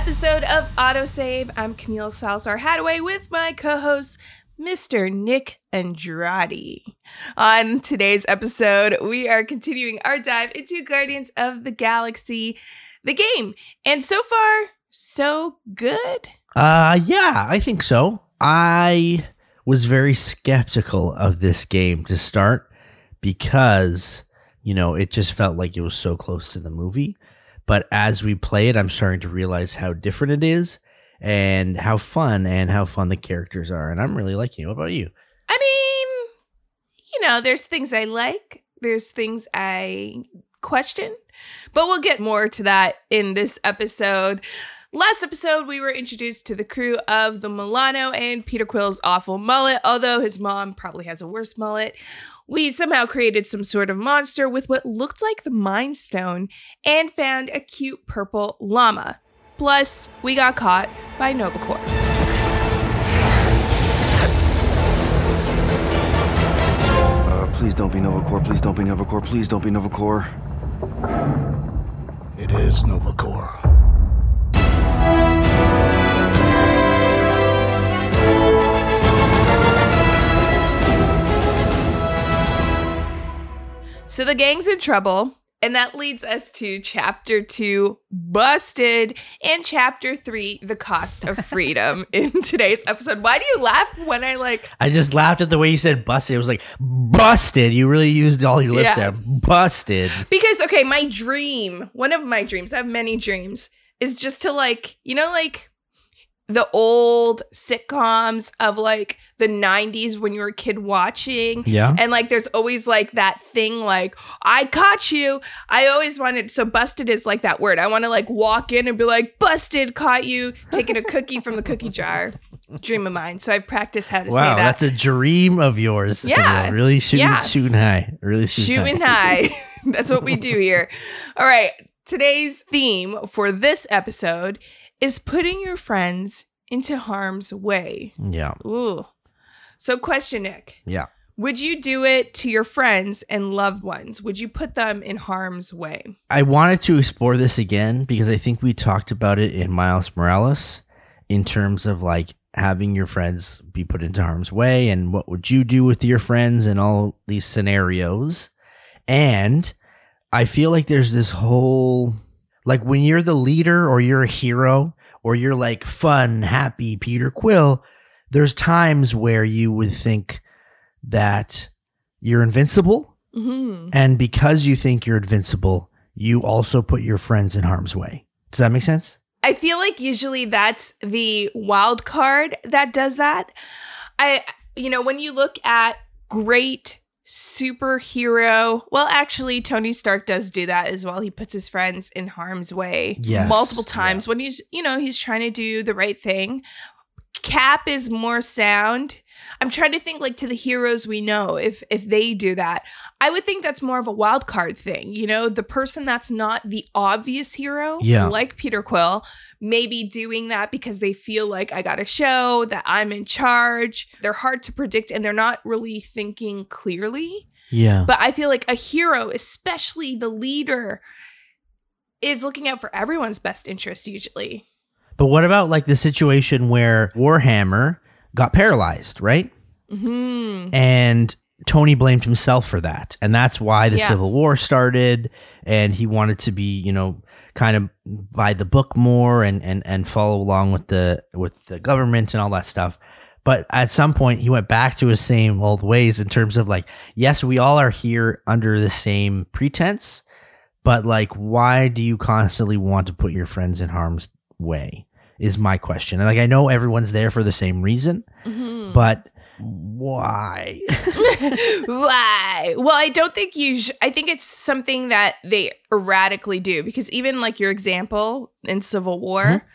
Episode of Autosave. I'm Camille Salazar Hadaway with my co-host, Mr. Nick Andrade. On today's episode, we are continuing our dive into Guardians of the Galaxy, the game. And so far, so good. Uh yeah, I think so. I was very skeptical of this game to start because, you know, it just felt like it was so close to the movie. But as we play it, I'm starting to realize how different it is and how fun and how fun the characters are. And I'm really liking it. What about you? I mean, you know, there's things I like, there's things I question, but we'll get more to that in this episode. Last episode, we were introduced to the crew of the Milano and Peter Quill's awful mullet, although his mom probably has a worse mullet. We somehow created some sort of monster with what looked like the Mind Stone and found a cute purple llama. Plus, we got caught by Nova Corps. Uh, please don't be Nova Corps. Please don't be Nova Corps. Please don't be Nova Corps. It is Novacore. So the gang's in trouble, and that leads us to chapter two, Busted, and chapter three, The Cost of Freedom in today's episode. Why do you laugh when I like I just laughed at the way you said busted. It was like busted. You really used all your lips Yeah. there. Busted. because okay, my dream, one of my dreams, I have many dreams, is just to like, you know, like the old sitcoms of like the 90s when you were a kid watching. Yeah. And like there's always like that thing like, I caught you. I always wanted so busted is like that word. I want to like walk in and be like, busted, caught you, taking a cookie from the cookie jar. Dream of mine. So I've practiced how to say Wow, that. that's a dream of yours. Yeah. Camille. Really shooting Yeah. shooting high. Really shooting, shooting high. That's what we do here. All right. Today's theme for this episode is putting your friends into harm's way. Yeah. Ooh. So, question, Nick. Yeah. Would you do it to your friends and loved ones? Would you put them in harm's way? I wanted to explore this again because I think we talked about it in Miles Morales in terms of like having your friends be put into harm's way and what would you do with your friends in all these scenarios. And I feel like there's this whole like when you're the leader or you're a hero or you're like fun, happy Peter Quill, there's times where you would think that you're invincible Mm-hmm. and because you think you're invincible, you also put your friends in harm's way. Does that make sense? I feel like usually that's the wild card that does that. I, you know, when you look at great superhero, well, actually, Tony Stark does do that as well. He puts his friends in harm's way Yes, multiple times when he's, you know, he's trying to do the right thing. Cap is more sound. I'm trying to think like to the heroes we know if if they do that. I would think that's more of a wild card thing, you know, the person that's not the obvious hero, Yeah. like Peter Quill, maybe doing that because they feel like I got to show that I'm in charge. They're hard to predict and they're not really thinking clearly. Yeah. But I feel like a hero, especially the leader, is looking out for everyone's best interest usually. But what about like the situation where Warhammer got paralyzed, right? hmm And Tony blamed himself for that. And that's why the Yeah. Civil War started. And he wanted to be, you know, kind of by the book more and, and, and follow along with the with the government and all that stuff. But at some point he went back to his same old ways in terms of like, yes, we all are here under the same pretense, but like why do you constantly want to put your friends in harm's way? Is my question. And like I know everyone's there for the same reason, Mm-hmm. but why? Why? Well, I don't think you. Sh- I think it's something that they erratically do because even like your example in Civil War,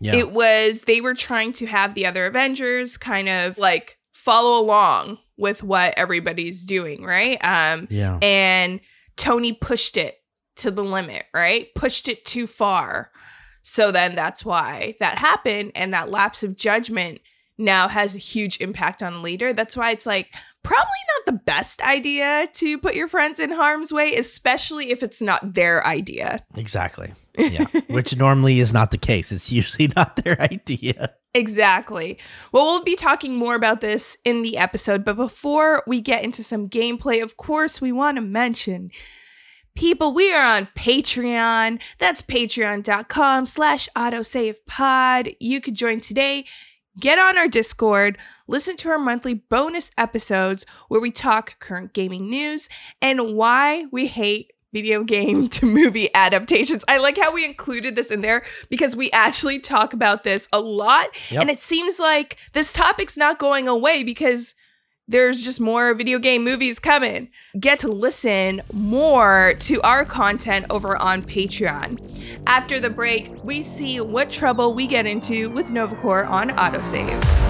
Yeah. it was they were trying to have the other Avengers kind of like follow along with what everybody's doing, right? Um, yeah. and Tony pushed it to the limit, right? Pushed it too far. So then that's why that happened. And that lapse of judgment now has a huge impact on the leader. That's why it's like probably not the best idea to put your friends in harm's way, especially if it's not their idea. Exactly. Yeah. Which normally is not the case. It's usually not their idea. Exactly. Well, we'll be talking more about this in the episode, but before we get into some gameplay, of course, we want to mention people we are on patreon. That's patreon.com slash autosavepod. You could join today. Get on our discord. Listen to our monthly bonus episodes where we talk current gaming news and why we hate video game to movie adaptations. I like how we included this in there because we actually talk about this a lot. Yep. and it seems like this topic's not going away because there's just more video game movies coming. Get to listen more to our content over on Patreon. After the break, we see what trouble we get into with Nova Corps on autosave.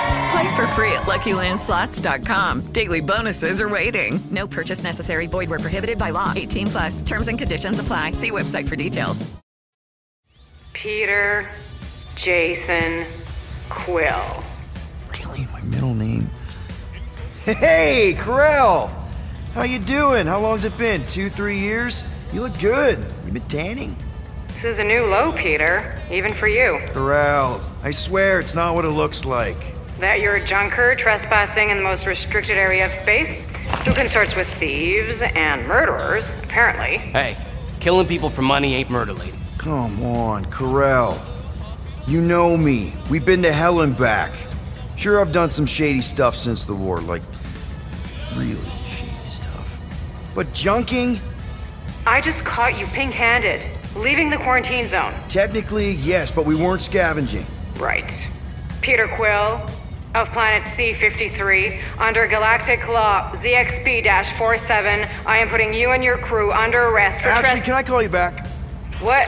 Play for free at LuckyLandSlots.com. Daily bonuses are waiting. No purchase necessary. Void where prohibited by law. 18 plus. Terms and conditions apply. See website for details. Peter, Jason, Quill. Really, my middle name. Hey, Ko-Rel! How you doing? How long's it been? Two, three years? You look good. You've been tanning? This is a new low, Peter, even for you. Ko-Rel, I swear it's not what it looks like. That you're a junker trespassing in the most restricted area of space, who consorts with thieves and murderers, apparently. Hey, killing people for money ain't murder, lady. Come on, Ko-Rel. You know me. We've been to hell and back. Sure, I've done some shady stuff since the war, like really shady stuff. But junking? I just caught you pink handed. leaving the quarantine zone. Technically, yes, but we weren't scavenging. Right. Peter Quill, of planet C53, under Galactic Law ZXB 47, I am putting you and your crew under arrest for Actually, tres- can I call you back? What?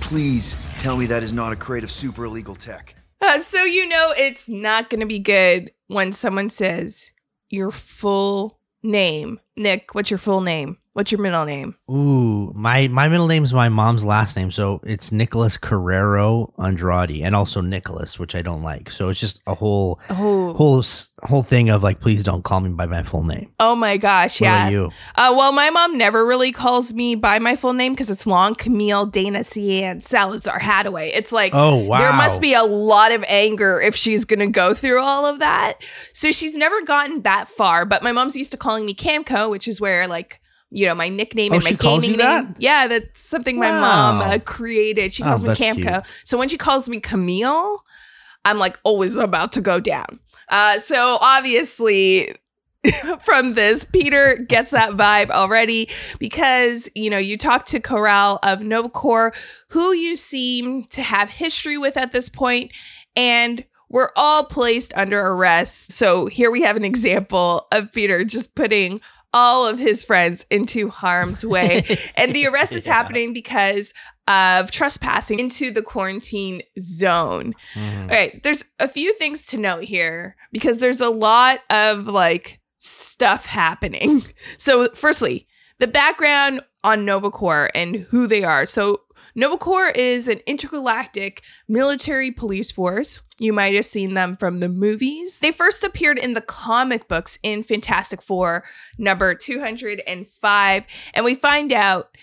Please tell me that is not a crate of super illegal tech. Uh, so you know it's not going to be good when someone says your full name. Nick, what's your full name? What's your middle name? Ooh, my my middle name's my mom's last name, so it's Nicholas Carrero Andrade, and also Nicholas, which I don't like. So it's just a whole Oh. whole whole thing of like, please don't call me by my full name. Oh my gosh, What yeah. you? Uh, well, my mom never really calls me by my full name because it's long. Camille, Dana, Cian, Salazar, Hadaway. It's like, Oh, wow. there must be a lot of anger if she's going to go through all of that. So she's never gotten that far. But my mom's used to calling me Camco, which is where like, you know, my nickname Oh, and my gaming you that? name. Yeah, that's something my mom uh, created. She Oh, calls me Camco. cute. So when she calls me Camille, I'm like always about to go down. Uh, so obviously, from this, Peter gets that vibe already because you know you talk to Ko-Rel of Nova Corps, who you seem to have history with at this point, and we're all placed under arrest. So here we have an example of Peter just putting all of his friends into harm's way. and the arrest is happening because of trespassing into the quarantine zone. Mm-hmm. All right, there's a few things to note here because there's a lot of like stuff happening. So, firstly, the background on Nova Corps and who they are. So, Nova Corps is an intergalactic military police force. You might have seen them from the movies. They first appeared in the comic books in Fantastic Four number 205. And we find out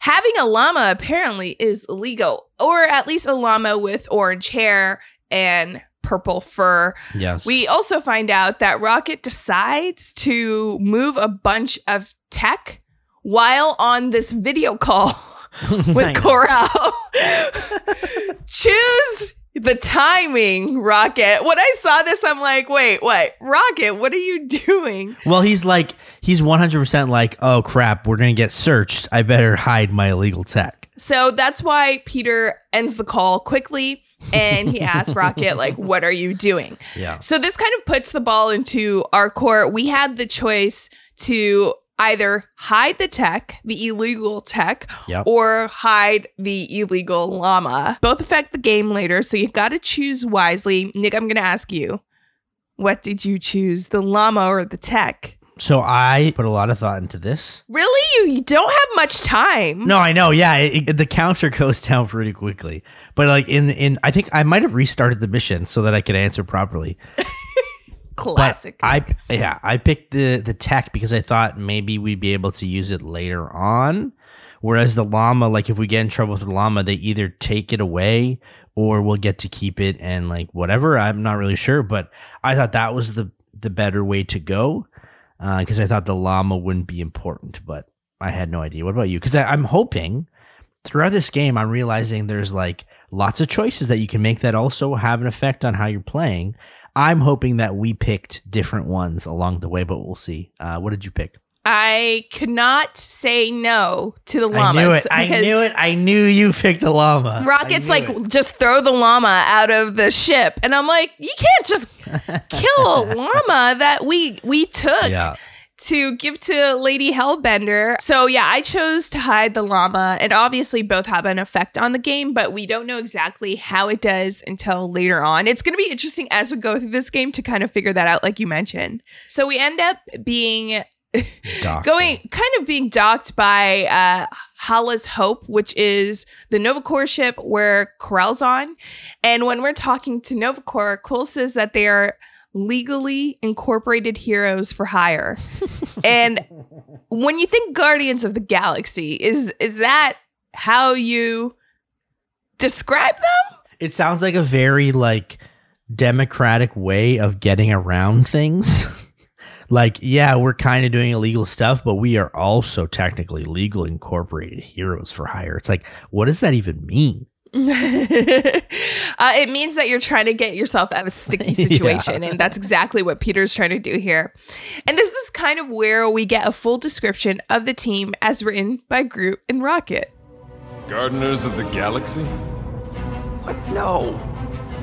having a llama apparently is illegal, or at least a llama with orange hair and purple fur. Yes. We also find out that Rocket decides to move a bunch of tech while on this video call with Ko-Rel. Choose the timing, Rocket. When I saw this, I'm like, wait, what? Rocket, what are you doing? Well, he's like he's one hundred percent like, oh crap, we're gonna get searched. I better hide my illegal tech. So that's why Peter ends the call quickly and he asks Rocket, like, what are you doing? Yeah. So this kind of puts the ball into our court. We had the choice to either hide the tech, the illegal tech, Yep. or hide the illegal llama. Both affect the game later, so you've got to choose wisely. Nick, I'm going to ask you, what did you choose, the llama or the tech? So I put a lot of thought into this. Really? You, you don't have much time. No, I know. Yeah, it, it- the counter goes down pretty quickly. But like in in, I think I might have restarted the mission so that I could answer properly. Classic. But I yeah, I picked the the tech because I thought maybe we'd be able to use it later on. Whereas the llama, like if we get in trouble with the llama, they either take it away or we'll get to keep it and like whatever. I'm not really sure, but I thought that was the the better way to go uh, because I thought the llama wouldn't be important, but I had no idea. What about you? Because I'm hoping throughout this game, I'm realizing there's like lots of choices that you can make that also have an effect on how you're playing. I'm hoping that we picked different ones along the way, but we'll see. Uh, what did you pick? I could not say no to the llamas. I knew it. I knew it. I knew you picked the llama. Rocket's like, it. just throw the llama out of the ship. And I'm like, you can't just kill a llama that we we took Yeah. To give to Lady Hellbender. So yeah, I chose to hide the llama. And obviously both have an effect on the game, but we don't know exactly how it does until later on. It's gonna be interesting as we go through this game to kind of figure that out, like you mentioned. So we end up being going kind of being docked by uh Hala's Hope, which is the Nova Corps ship where Ko-Rel's on. And when we're talking to Nova Corps, Quill says that they are legally incorporated heroes for hire. and when you think Guardians of the Galaxy, is is that how you describe them? It sounds like a very like democratic way of getting around things. like, yeah, we're kind of doing illegal stuff, but we are also technically legal incorporated heroes for hire. It's like, what does that even mean? uh, it means that you're trying to get yourself out of a sticky situation. And that's exactly what Peter's trying to do here. And this is kind of where we get a full description of the team as written by Groot and Rocket. Gardeners of the Galaxy? What? No.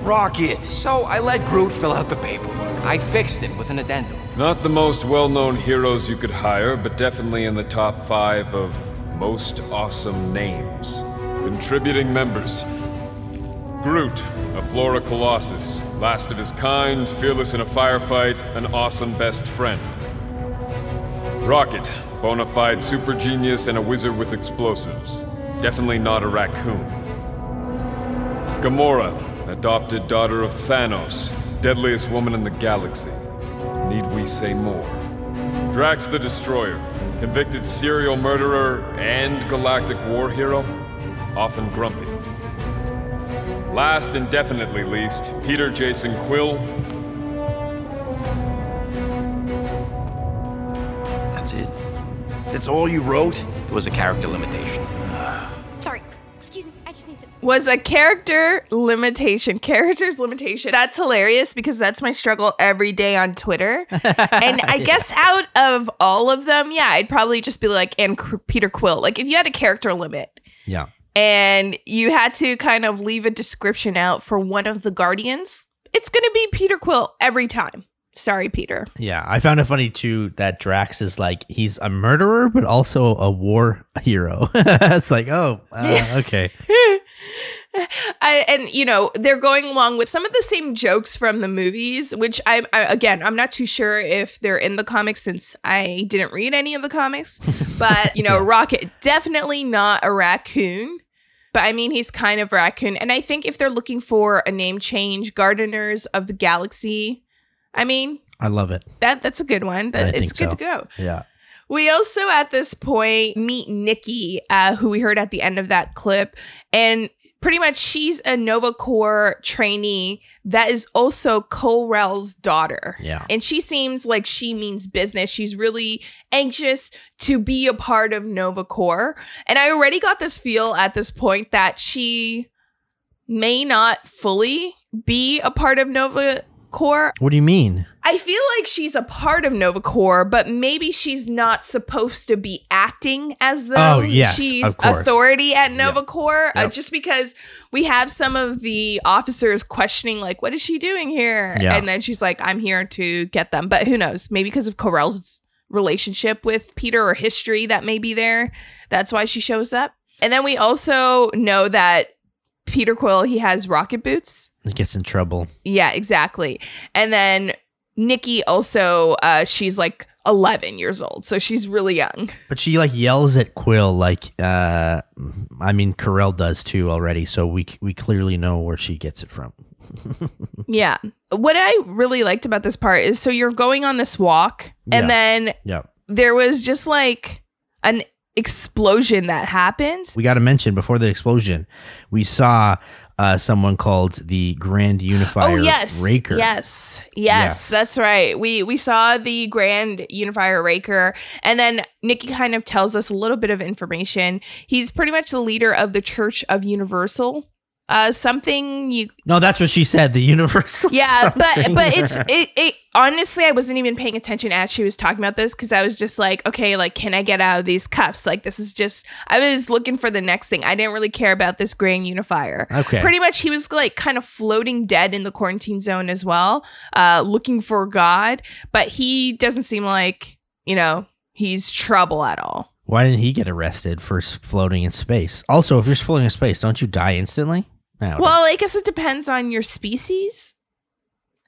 Rocket. So I let Groot fill out the paperwork. I fixed it with an addendum. Not the most well known heroes you could hire, but definitely in the top five of most awesome names. Contributing members Groot, a Flora Colossus, last of his kind, fearless in a firefight, an awesome best friend. Rocket, bona fide super genius and a wizard with explosives. Definitely not a raccoon. Gamora, adopted daughter of Thanos, deadliest woman in the galaxy. Need we say more? Drax the Destroyer, convicted serial murderer and galactic war hero, often grumpy. Last and definitely least, Peter Jason Quill. That's it? That's all you wrote? It was a character limitation. Sorry. Excuse me. I just need to. was a character limitation. Characters limitation. That's hilarious because that's my struggle every day on Twitter. and I guess out of all of them, yeah, I'd probably just be like, and Qu- Peter Quill. Like if you had a character limit Yeah. And you had to kind of leave a description out for one of the Guardians, it's going to be Peter Quill every time. Sorry, Peter. Yeah, I found it funny too that Drax is like he's a murderer but also a war hero. it's like, oh, uh, okay. I, and you know they're going along with some of the same jokes from the movies, which I'm I, again I'm not too sure if they're in the comics since I didn't read any of the comics. But you know, Rocket definitely not a raccoon. But I mean, he's kind of raccoon, and I think if they're looking for a name change, Gardeners of the Galaxy. I mean, I love it. that that's a good one. That, it's good so. to go. Yeah. We also at this point meet Nikki, uh, who we heard at the end of that clip, and pretty much she's a Nova Corps trainee that is also Ko-Rel's daughter. Yeah. And she seems like she means business. She's really anxious to be a part of Nova Corps. And I already got this feel at this point that she may not fully be a part of Nova Corps. What do you mean? I feel like she's a part of Nova Corps, but maybe she's not supposed to be acting as though Oh, yes, she's authority at Nova Corps. Uh, just because we have some of the officers questioning, like, what is she doing here? Yeah. And then she's like, I'm here to get them. But who knows? Maybe because of Ko-Rel's relationship with Peter or history that may be there. That's why she shows up. And then we also know that Peter Quill, he has rocket boots. He gets in trouble. Yeah, exactly. And then Nikki also, uh, she's like 11 years old, so she's really young. But she like yells at Quill like uh I mean Ko-Rel does too already, so we we clearly know where she gets it from. Yeah. What I really liked about this part is so you're going on this walk, and Yeah. then Yeah. there was just like an explosion that happens. We got to mention before the explosion, we saw uh someone called the Grand Unifier oh yes, Raker. yes, yes, Yes. that's right. We we saw the Grand Unifier Raker, and then Nikki kind of tells us a little bit of information. He's pretty much the leader of the Church of Universal. Uh, something you No, that's what she said, the universe yeah but but it's it, it honestly i wasn't even paying attention as she was talking about this because i was just like okay like can i get out of these cuffs like this is just i was looking for the next thing i didn't really care about this grand unifier Okay. pretty much he was like kind of floating dead in the quarantine zone as well uh looking for god but he doesn't seem like you know he's trouble at all Why didn't he get arrested for floating in space? Also, if you're floating in space, don't you die instantly? No. well i guess it depends on your species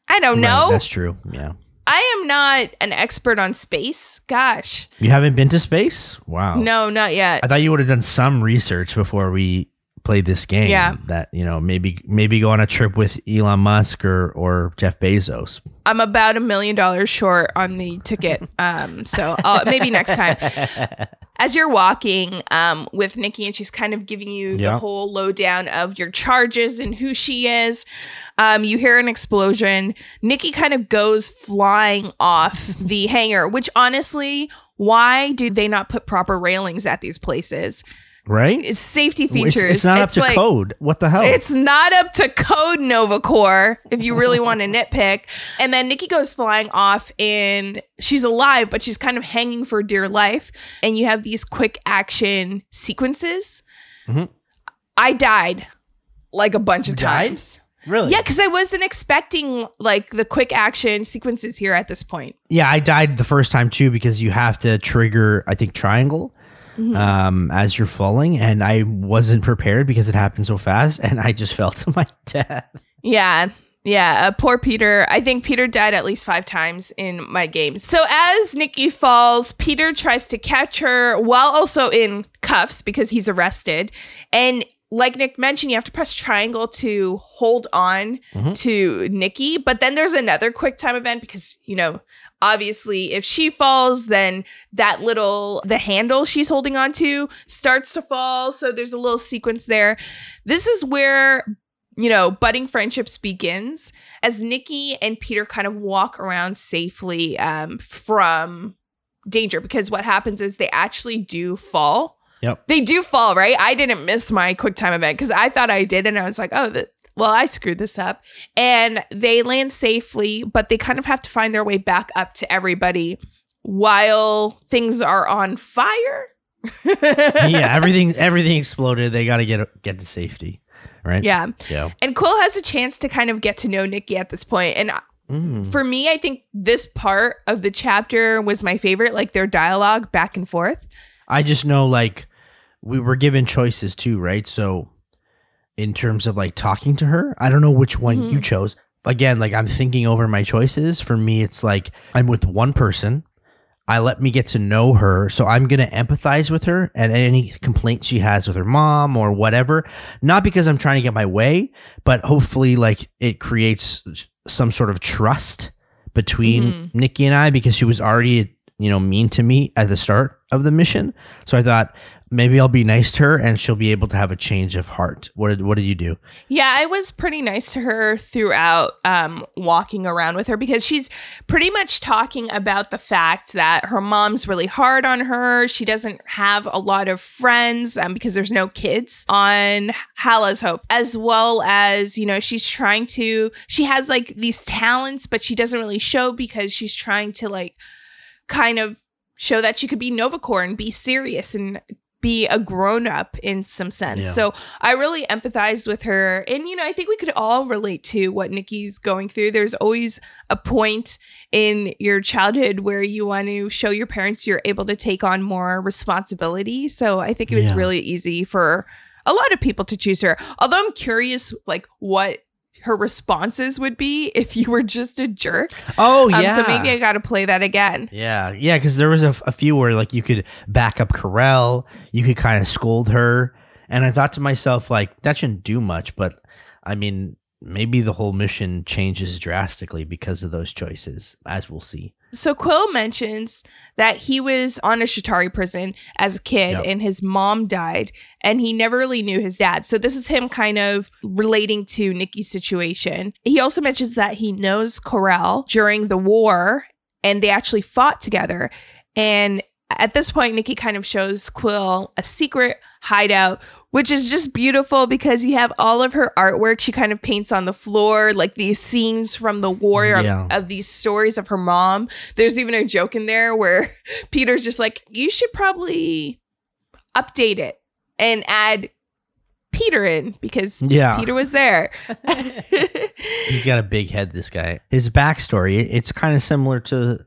i don't Right, know that's true. Yeah. I am not an expert on space. Gosh. You haven't been to space? Wow. No, not yet. I thought you would have done some research before we played this game. Yeah. That, you know, maybe maybe go on a trip with Elon Musk or or Jeff Bezos. I'm about a million dollars short on the ticket. Um, so uh, maybe next time. As you're walking um, with Nikki, and she's kind of giving you the whole lowdown of your charges and who she is, um, you hear an explosion. Nikki kind of goes flying off the hangar, which honestly, why do they not put proper railings at these places? Right? It's safety features. It's, not up to like- code. What the hell? It's not up to code Nova Corps, if you really want to nitpick. And then Nikki goes flying off and she's alive, but she's kind of hanging for dear life. And you have these quick action sequences. Mhm. I died like a bunch of died? times. Really? Yeah, because I wasn't expecting like the quick action sequences here at this point. Yeah, I died the first time too because you have to trigger, I think, triangle Mhm. um, as you're falling, and I wasn't prepared because it happened so fast, and I just fell to my death. Yeah. Yeah, uh, poor Peter. I think Peter died at least five times in my games. So as Nikki falls, Peter tries to catch her while also in cuffs because he's arrested. And like Nick mentioned, you have to press triangle to hold on Mhm. to Nikki. But then there's another quick time event because, you know, obviously if she falls, then that little, the handle she's holding on to starts to fall. So there's a little sequence there. This is where you know, budding friendships begins as Nikki and Peter kind of walk around safely um, from danger because what happens is they actually do fall. Yep. They do fall, right? I didn't miss my quick time event because I thought I did, and I was like, oh, th- well, I screwed this up. And they land safely, but they kind of have to find their way back up to everybody while things are on fire. yeah, everything everything exploded. They got to get get to safety, right? Yeah. Yeah. And Quill has a chance to kind of get to know Nikki at this point. And Mm. for me, I think this part of the chapter was my favorite, like their dialogue back and forth. I just know like we were given choices too, right? So in terms of like talking to her, I don't know which one you Mhm. chose. Again, like I'm thinking over my choices. For me, it's like I'm with one person. I let me get to know her, so I'm gonna empathize with her and any complaints she has with her mom or whatever. Not because I'm trying to get my way, but hopefully, like it creates some sort of trust between Mhm. Nikki and I because she was already, you know, mean to me at the start of the mission. So I thought maybe I'll be nice to her and she'll be able to have a change of heart. What did What did you do? Yeah, I was pretty nice to her throughout um, walking around with her because she's pretty much talking about the fact that her mom's really hard on her. She doesn't have a lot of friends um, because there's no kids on Hala's Hope, as well as, you know, she's trying to, she has like these talents, but she doesn't really show because she's trying to like kind of show that she could be Nova Corps and be serious and be a grown up in some sense. Yeah. So I really empathize with her. And, you know, I think we could all relate to what Nikki's going through. There's always a point in your childhood where you want to show your parents you're able to take on more responsibility. So I think it was Yeah. really easy for a lot of people to choose her. Although I'm curious, like, what her responses would be if you were just a jerk. Oh, Um, yeah. so maybe I got to play that again. Yeah, yeah, because there was a, a few where like you could back up Ko-Rel, you could kind of scold her, and I thought to myself like that shouldn't do much, but I mean maybe the whole mission changes drastically because of those choices, as we'll see. So Quill mentions that he was on a Chitauri prison as a kid Yep. and his mom died and he never really knew his dad. So this is him kind of relating to Nikki's situation. He also mentions that he knows Ko-Rel during the war and they actually fought together. And at this point, Nikki kind of shows Quill a secret hideout, which is just beautiful because you have all of her artwork. She kind of paints on the floor, like these scenes from the war of- Yeah. of, these stories of her mom. There's even a joke in there where Peter's just like, you should probably update it and add Peter in because Yeah. Peter was there. He's got a big head, this guy. His backstory, it's kind of similar to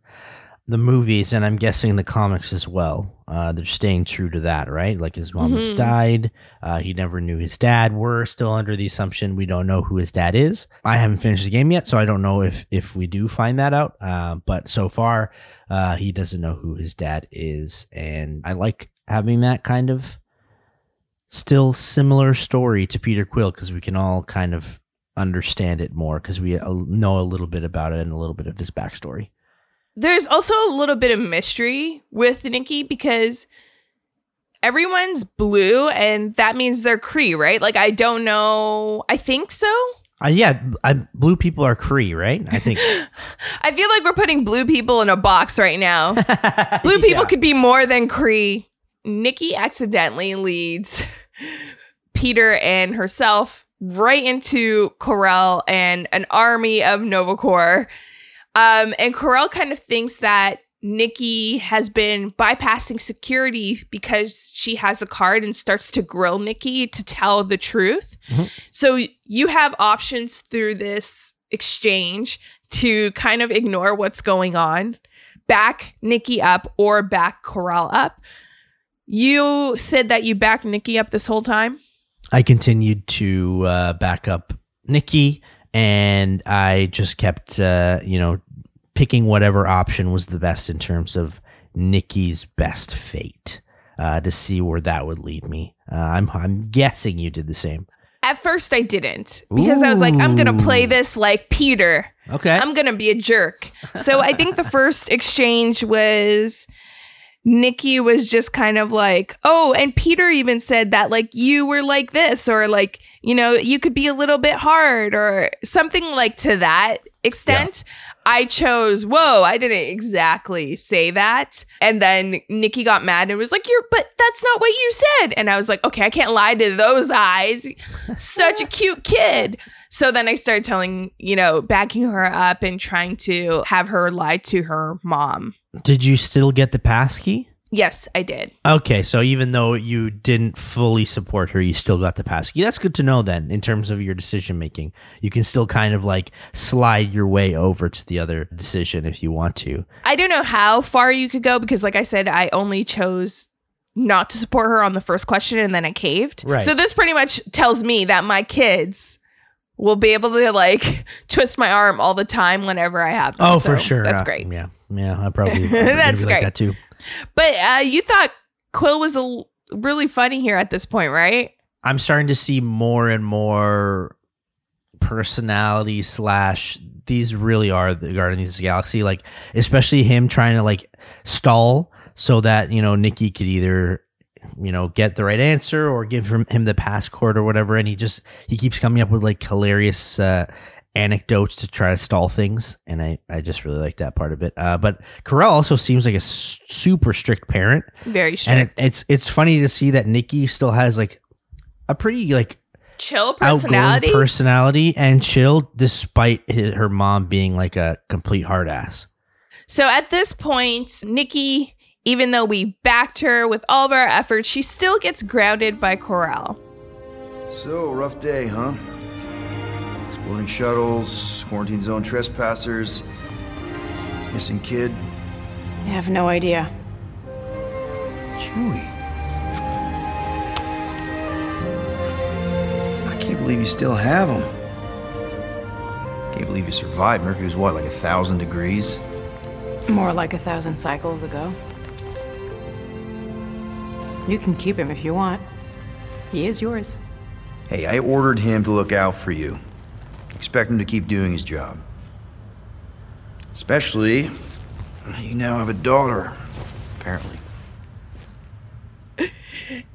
the movies, and I'm guessing the comics as well. Uh, they're staying true to that, right? Like his mom has Mhm. died. Uh, he never knew his dad. We're still under the assumption we don't know who his dad is. I haven't finished the game yet, so I don't know if if we do find that out. Uh, but so far, uh, he doesn't know who his dad is, and I like having that kind of still similar story to Peter Quill because we can all kind of understand it more because we uh, know a little bit about it and a little bit of his backstory. There's also a little bit of mystery with Nikki because everyone's blue and that means they're Kree, right? Like I don't know. I think so. Uh, yeah, I, blue people are Kree, right? I think. I feel like we're putting blue people in a box right now. blue people could be more than Kree. Nikki accidentally leads Peter and herself right into Ko-Rel and an army of Nova Corps. Um, and Ko-Rel kind of thinks that Nikki has been bypassing security because she has a card and starts to grill Nikki to tell the truth. So you have options through this exchange to kind of ignore what's going on, back Nikki up or back Ko-Rel up. You said that you backed Nikki up this whole time. I continued to uh, back up Nikki, and I just kept, uh, you know, picking whatever option was the best in terms of Nikki's best fate uh, to see where that would lead me. Uh, I'm, I'm guessing you did the same. At first, I didn't because I was like, I'm going to play this like Peter. Okay. I'm going to be a jerk. So I think the first exchange was Nikki was just kind of like, oh, and Peter even said that like you were like this, or like, you know, you could be a little bit hard, or something like to that extent. I chose, whoa, I didn't exactly say that. And then Nikki got mad and was like, You're, but that's not what you said. And I was like, Okay, I can't lie to those eyes. Such a cute kid. So then I started telling, you know, backing her up and trying to have her lie to her mom. Did you still get the pass key? Yes, I did. Okay, so even though you didn't fully support her, you still got the pass key. That's good to know then in terms of your decision making. You can still kind of like slide your way over to the other decision if you want to. I don't know how far you could go because, like I said, I only chose not to support her on the first question and then I caved. Right. So this pretty much tells me that my kids will be able to like twist my arm all the time whenever I have them. Oh, So for sure. That's Uh, great. Yeah, yeah. I probably That's great. like that too. But uh, you thought Quill was a l- really funny here at this point, right? I'm starting to see more and more personality slash these really are the Guardians of the Galaxy. Like especially him trying to like stall so that you know Nikki could either you know get the right answer or give him, him the passport or whatever. And he just he keeps coming up with like hilarious uh, anecdotes to try to stall things, and I I just really like that part of it. Uh, but Ko-Rel also seems like a s- super strict parent. Very And strict. it, it's it's funny to see that Nikki still has like a pretty like Chill outgoing personality. personality and chill despite hi her mom being like a complete hard ass. So at this point, Nikki, even though we backed her with all of our efforts, she still gets grounded by Ko-Rel. So, rough day, huh? Exploding shuttles, quarantine zone trespassers, missing kid. I have no idea. Chewie. I can't believe you still have him. Can't believe you survived. Mercury's what, like a thousand degrees? More like a thousand cycles ago. You can keep him if you want. He is yours. Hey, I ordered him to look out for you. Expect him to keep doing his job. Especially, you now have a daughter, apparently.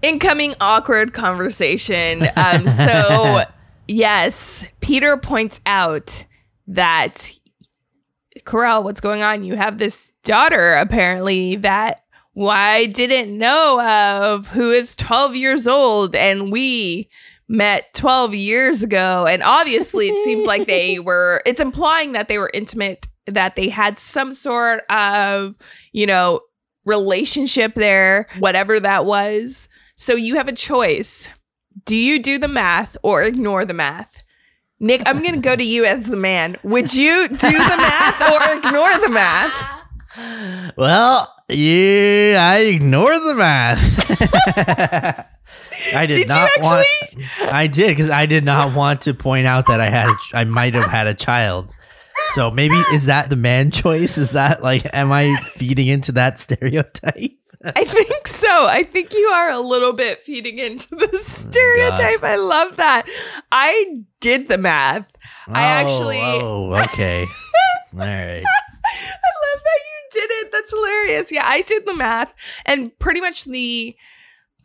Incoming awkward conversation. Um, so, yes, Peter points out that Ko-Rel, what's going on? You have this daughter, apparently, that I didn't know of, who is 12 years old, and we met 12 years ago. And obviously, it seems like they were, it's implying that they were intimate, that they had some sort of, you know, relationship there, whatever that was. So you have a choice. Do you do the math or ignore the math? Nick, I'm going to go to you as the man. Would you do the math or ignore the math? Well, yeah, I ignore the math. I did, Did not want. I did because I did not want to point out that I had. I might have had a child. So maybe is that the man choice? Is that like, am I feeding into that stereotype? I think so. I think you are a little bit feeding into the oh, stereotype. I love that. I did the math. I oh, actually Oh, okay. All right. I love that you did it. That's hilarious. Yeah, I did the math. And pretty much the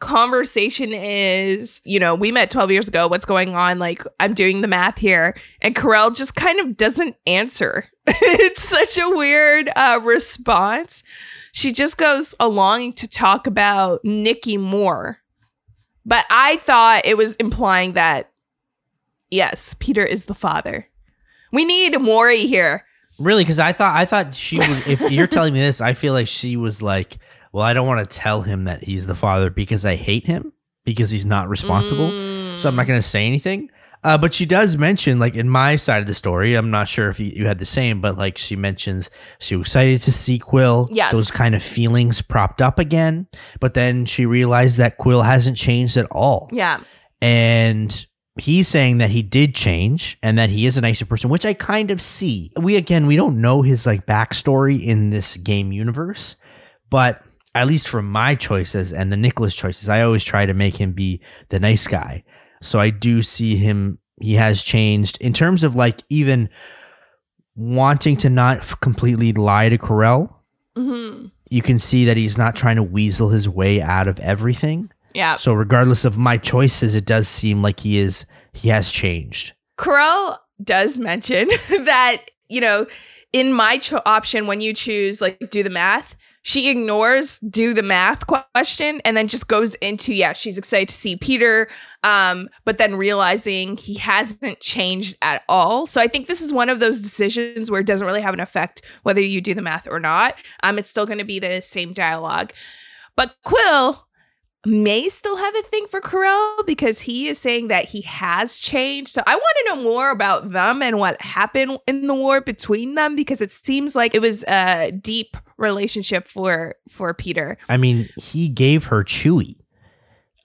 conversation is, you know, we met 12 years ago. What's going on? Like, I'm doing the math here. And Ko-Rel just kind of doesn't answer. it's such a weird uh, response. She just goes along to talk about Nikki Moore. But I thought it was implying that, yes, Peter is the father. We need Maury here. Really? Because I thought I thought she would. If you're telling me this, I feel like she was like, "Well, I don't want to tell him that he's the father because I hate him because he's not responsible. So I'm not going to say anything." Uh, but she does mention, like in my side of the story, I'm not sure if you, you had the same, but like she mentions she was excited to see Quill. Yes. Those kind of feelings propped up again. But then she realized that Quill hasn't changed at all. Yeah. And he's saying that he did change and that he is a nicer person, which I kind of see. We again, we don't know his like backstory in this game universe, but at least from my choices and the Nicholas choices, I always try to make him be the nice guy. So I do see him. He has changed in terms of like even wanting to not f- completely lie to Ko-Rel. Mm-hmm. You can see that he's not trying to weasel his way out of everything. Yeah. So regardless of my choices, it does seem like he is he has changed. Ko-Rel does mention that, you know, in my cho- option, when you choose like do the math, she ignores do the math question and then just goes into, yeah, she's excited to see Peter, um, but then realizing he hasn't changed at all. So I think this is one of those decisions where it doesn't really have an effect whether you do the math or not. Um, it's still going to be the same dialogue. But Quill may still have a thing for Ko-Rel because he is saying that he has changed. So I want to know more about them and what happened in the war between them because it seems like it was a deep relationship for for Peter. I mean, he gave her Chewie.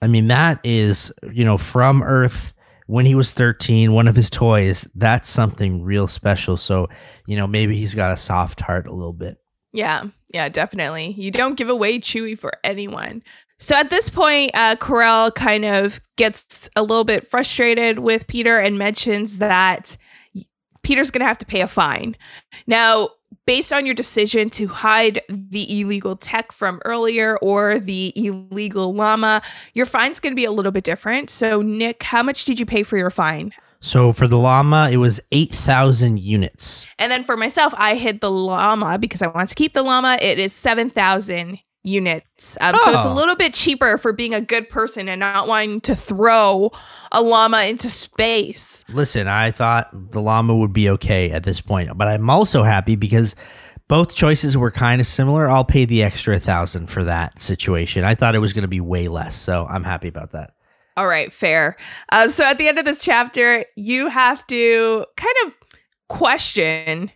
I mean, that is, you know, from Earth when he was 13, one of his toys. That's something real special. So, you know, maybe he's got a soft heart a little bit. Yeah, yeah, definitely. You don't give away Chewy for anyone. So at this point, uh, Ko-Rel kind of gets a little bit frustrated with Peter and mentions that Peter's going to have to pay a fine. Now, based on your decision to hide the illegal tech from earlier or the illegal llama, your fine's going to be a little bit different. So, Nick, how much did you pay for your fine? So for the llama, it was 8,000 units. And then for myself, I hid the llama because I want to keep the llama. It is 7,000 units. Um, So it's a Oh. little bit cheaper for being a good person and not wanting to throw a llama into space. Listen, I thought the llama would be okay at this point, but I'm also happy because both choices were kind of similar. I'll pay the extra thousand for that situation. I thought it was going to be way less, so I'm happy about that. All right, fair. Um, so at the end of this chapter, you have to kind of question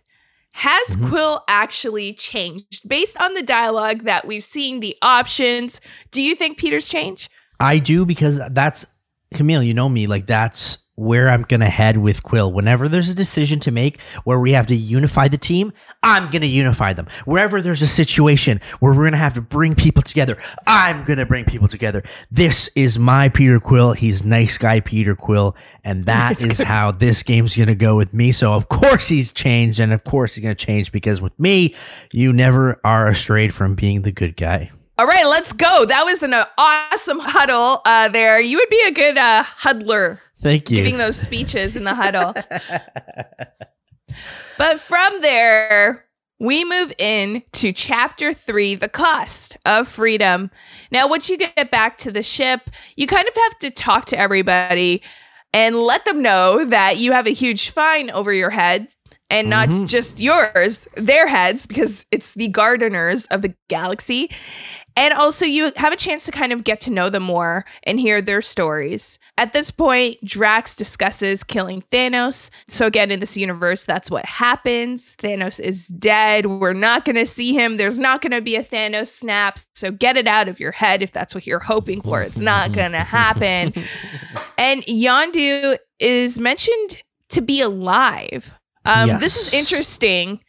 has mm-hmm. Quill actually changed? Based on the dialogue that we've seen, the options, do you think Peter's changed? I do because that's Camille, you know me, like that's where I'm gonna head with Quill. Whenever there's a decision to make where we have to unify the team, I'm gonna unify them. Wherever there's a situation where we're gonna have to bring people together, I'm gonna bring people together. This is my Peter Quill. He's nice guy Peter Quill, and that Nice is guy. how this game's gonna go with me. So of course he's changed, and of course he's gonna change because with me, you never are strayed from being the good guy. All right, let's go. That was an awesome huddle uh, there. You would be a good uh, huddler. Thank you. Giving those speeches in the huddle. but from there, we move in to chapter three the cost of freedom. Now, once you get back to the ship, you kind of have to talk to everybody and let them know that you have a huge fine over your head and not mm-hmm. just yours, their heads, because it's the Guardians of the Galaxy. And also, you have a chance to kind of get to know them more and hear their stories. At this point, Drax discusses killing Thanos. So, again, in this universe, that's what happens. Thanos is dead. We're not going to see him. There's not going to be a Thanos snap. So, get it out of your head if that's what you're hoping for. It's not going to happen. and Yondu is mentioned to be alive. Um, This is interesting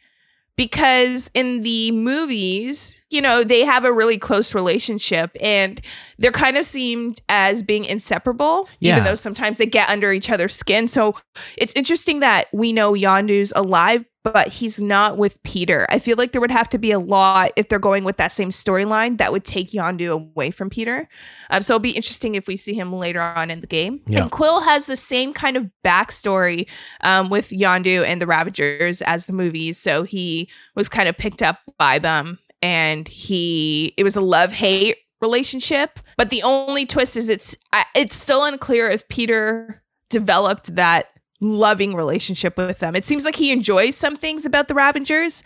because in the movies, you know, they have a really close relationship and they're kind of seemed as being inseparable, Yeah. even though sometimes they get under each other's skin. So it's interesting that we know Yondu's alive, but he's not with Peter. I feel like there would have to be a lot if they're going with that same storyline that would take Yondu away from Peter. Um, so it'll be interesting if we see him later on in the game. Yeah. And Quill has the same kind of backstory um, with Yondu and the Ravagers as the movies. So he was kind of picked up by them and he, it was a love hate relationship. But the only twist is it's, it's still unclear if Peter developed that loving relationship with them. It seems like he enjoys some things about the Ravagers,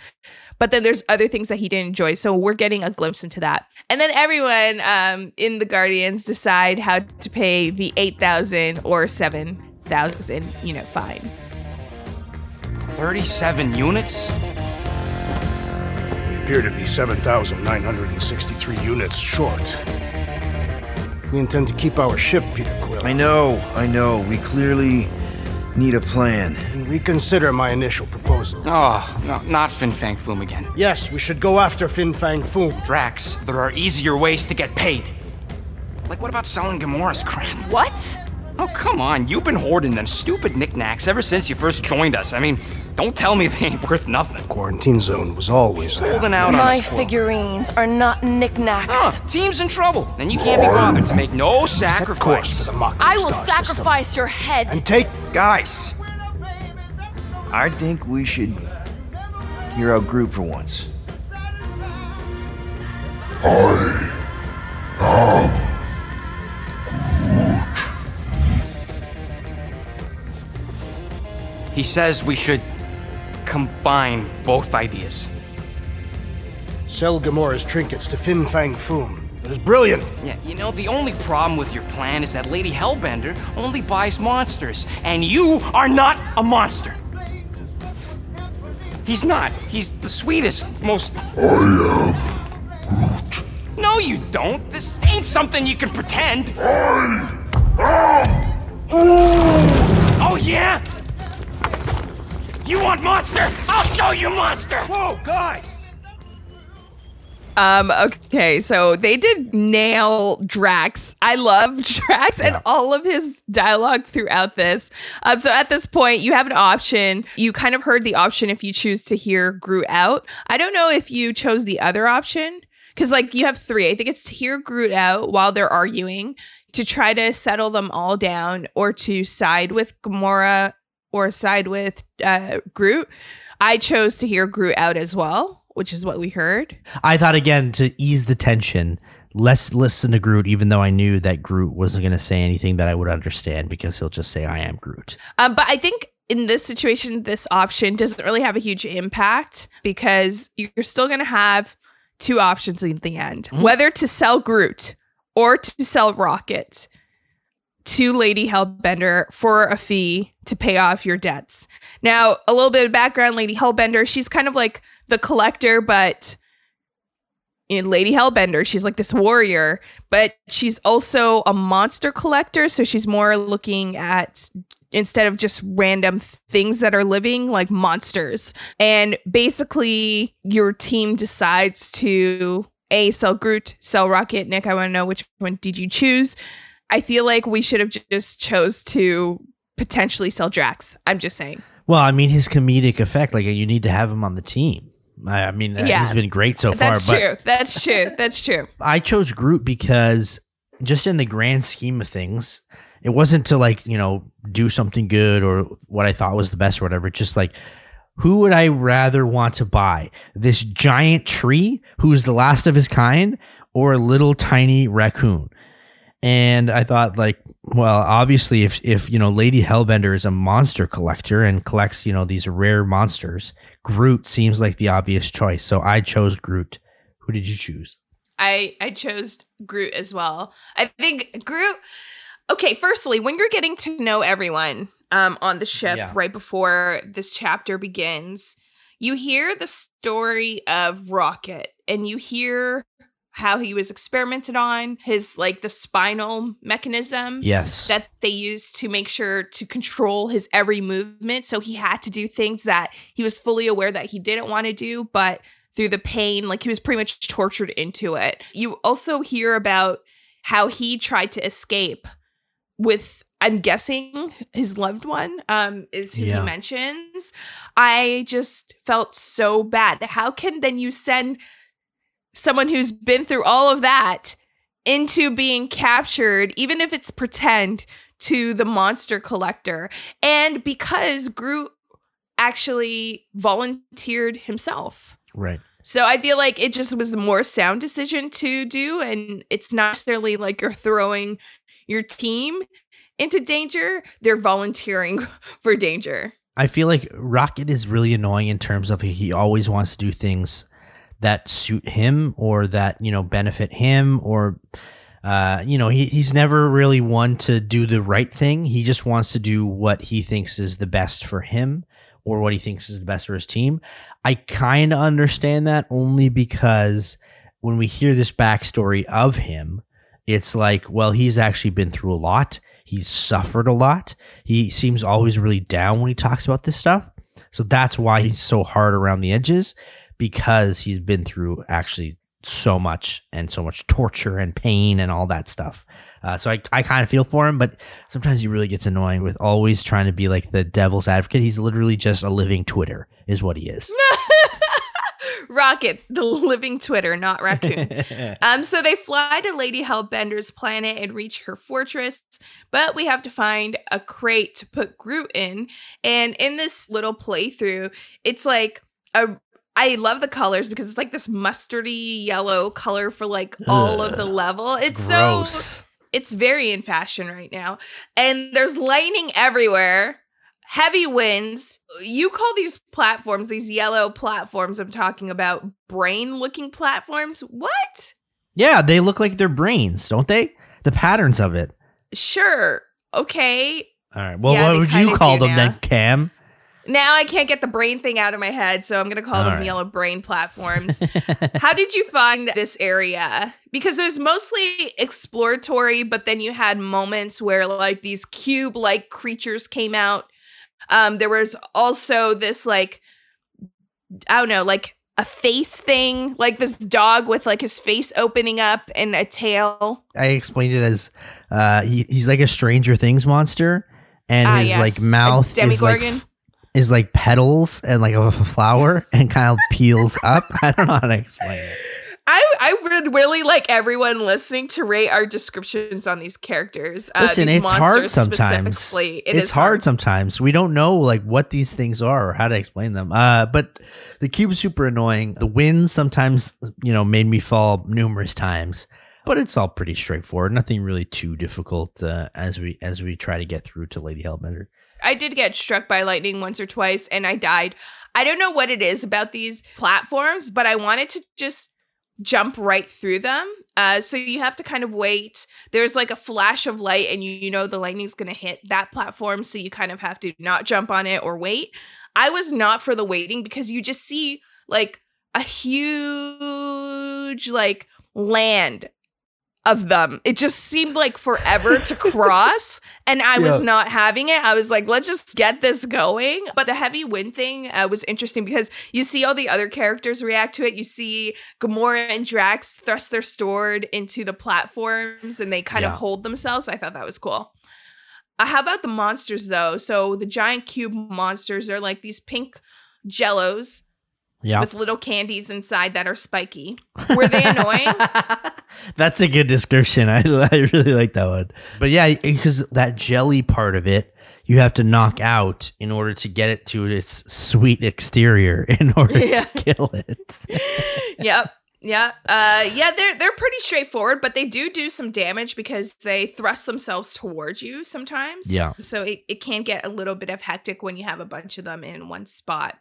but then there's other things that he didn't enjoy. So we're getting a glimpse into that. And then everyone um, in the Guardians decide how to pay the 8,000 or 7,000, you know, fine. 37 units? We appear to be 7,963 units short. If we intend to keep our ship, Peter Quill. I know, I know. We clearly need a plan. And reconsider my initial proposal. Oh, no, not Fin Fang Foom again. Yes, we should go after Fin Fang Foom. Drax, there are easier ways to get paid. Like, what about selling Gamora's crap? What? Oh, come on. You've been hoarding them stupid knickknacks ever since you first joined us. I mean, don't tell me they ain't worth nothing. Quarantine zone was always holding out on My us. Quill. figurines are not knickknacks. Ah, team's in trouble. and you can't be bothered to make no sacrifice. for the I will Star system. sacrifice your head. And take Guys, I think we should hear out Groot for once. He says we should combine both ideas. sell Gamora's trinkets to Fin Fang Foom. That is brilliant. Yeah, you know, the only problem with your plan is that Lady Hellbender only buys monsters, and you are not a monster. He's not. He's the sweetest, most. I am Groot. No, you don't. This ain't something you can pretend. I am. Oh, yeah? You want monster? I'll show you monster! Whoa, guys! Um, okay, so they did nail Drax. I love Drax and all of his dialogue throughout this. Um, so at this point, you have an option. You kind of heard the option if you choose to hear Groot out. I don't know if you chose the other option because, like, you have three. I think it's to hear Groot out while they're arguing, to try to settle them all down, or to side with Gamora or side with uh, Groot. I chose to hear Groot out as well, which is what we heard. I thought again to ease the tension, let's listen to Groot, even though I knew that Groot wasn't going to say anything that I would understand because he'll just say, I am Groot. Um, but I think in this situation, this option doesn't really have a huge impact because you're still going to have two options in the end whether to sell Groot or to sell Rocket to Lady Hellbender for a fee to pay off your debts. Now, a little bit of background Lady Hellbender, she's kind of like the collector, but in Lady Hellbender, she's like this warrior, but she's also a monster collector. So she's more looking at instead of just random things that are living, like monsters. And basically, your team decides to A, sell Groot, sell Rocket. Nick, I want to know which one did you choose? I feel like we should have just chose to potentially sell Drax. I'm just saying. Well, I mean, his comedic effect, like you need to have him on the team. I, I mean, uh, Yeah. he's been great so far. That's true. That's true. That's true. I chose Groot because just in the grand scheme of things, it wasn't to like, you know, do something good or what I thought was the best or whatever. Just like, who would I rather want to buy? This giant tree who is the last of his kind or a little tiny raccoon? And I thought like, well, obviously if if you know Lady Hellbender is a monster collector and collects, you know, these rare monsters, Groot seems like the obvious choice. So I chose Groot. Who did you choose? I I chose Groot as well. I think Groot. Okay, firstly, when you're getting to know everyone um, on the ship Yeah. right before this chapter begins, you hear the story of Rocket, and you hear how he was experimented on, his like the spinal mechanism Yes. that they used to make sure to control his every movement. So he had to do things that he was fully aware that he didn't want to do, but through the pain, like he was pretty much tortured into it. You also hear about how he tried to escape with I'm guessing his loved one um is who Yeah. he mentions. I just felt so bad. How can then you send someone who's been through all of that into being captured, even if it's pretend, to the monster collector. And because Groot actually volunteered himself. Right. So I feel like it just was the more sound decision to do. And it's not necessarily like you're throwing your team into danger, they're volunteering for danger. I feel like Rocket is really annoying in terms of he always wants to do things that suit him or that, you know, benefit him or uh, you know, he, he's never really one to do the right thing. He just wants to do what he thinks is the best for him or what he thinks is the best for his team. I kind of understand that only because when we hear this backstory of him, it's like, well, he's actually been through a lot. He's suffered a lot. He seems always really down when he talks about this stuff. So that's why he's so hard around the edges because he's been through actually so much and so much torture and pain and all that stuff. Uh, so I, I kind of feel for him, but sometimes he really gets annoying with always trying to be like the devil's advocate. He's literally just a living Twitter, is what he is. Rocket, the living Twitter, not raccoon. um, so they fly to Lady Hellbender's planet and reach her fortress, but we have to find a crate to put Groot in. And in this little playthrough, it's like a I love the colors because it's like this mustardy yellow color for like all of the level. It's, gross. so it's very in fashion right now. And there's lightning everywhere. Heavy winds. You call these platforms, these yellow platforms I'm talking about, brain looking platforms? What? Yeah, they look like their brains, don't they? The patterns of it. Sure. Okay. All right. Well, Yeah, what would you call them now. then, Cam? Now I can't get the brain thing out of my head, so I'm going to call All them right. yellow brain platforms. How did you find this area? Because it was mostly exploratory, but then you had moments where like these cube like creatures came out. Um, there was also this like, I don't know, like a face thing, like this dog with like his face opening up and a tail. I explained it as uh, he, he's like a Stranger Things monster, and Ah, his yes. like mouth is like f- is like petals and like of a flower, and kind of peels up. I don't know how to explain it. I I would really like everyone listening to rate our descriptions on these characters. uh, Listen, these it's hard sometimes. It it's is hard. sometimes. We don't know like what these things are or how to explain them. Uh, but the cube is super annoying. The wind sometimes, you know, made me fall numerous times. But it's all pretty straightforward. Nothing really too difficult uh, as we as we try to get through to Lady Hellbender. I did get struck by lightning once or twice and I died. I don't know what it is about these platforms, but I wanted to just jump right through them. Uh, so you have to kind of wait. There's like a flash of light, and you, you know the lightning's going to hit that platform. So you kind of have to not jump on it or wait. I was not for the waiting because you just see like a huge like land of them. It just seemed like forever to cross, and I was not having it. I was like, let's just get this going. But the heavy wind thing uh, was interesting because you see all the other characters react to it. You see Gamora and Drax thrust their sword into the platforms, and they kind Yeah. of hold themselves. I thought that was cool. Uh, how about the monsters though? So the giant cube monsters are like these pink jellos Yeah. with little candies inside that are spiky. Were they annoying? That's a good description. I, I really like that one. But yeah, because that jelly part of it, you have to knock out in order to get it to its sweet exterior in order Yeah. to kill it. yep. Yeah. Uh yeah, they're they're pretty straightforward, but they do do some damage because they thrust themselves towards you sometimes. Yeah. So it, it can get a little bit of hectic when you have a bunch of them in one spot.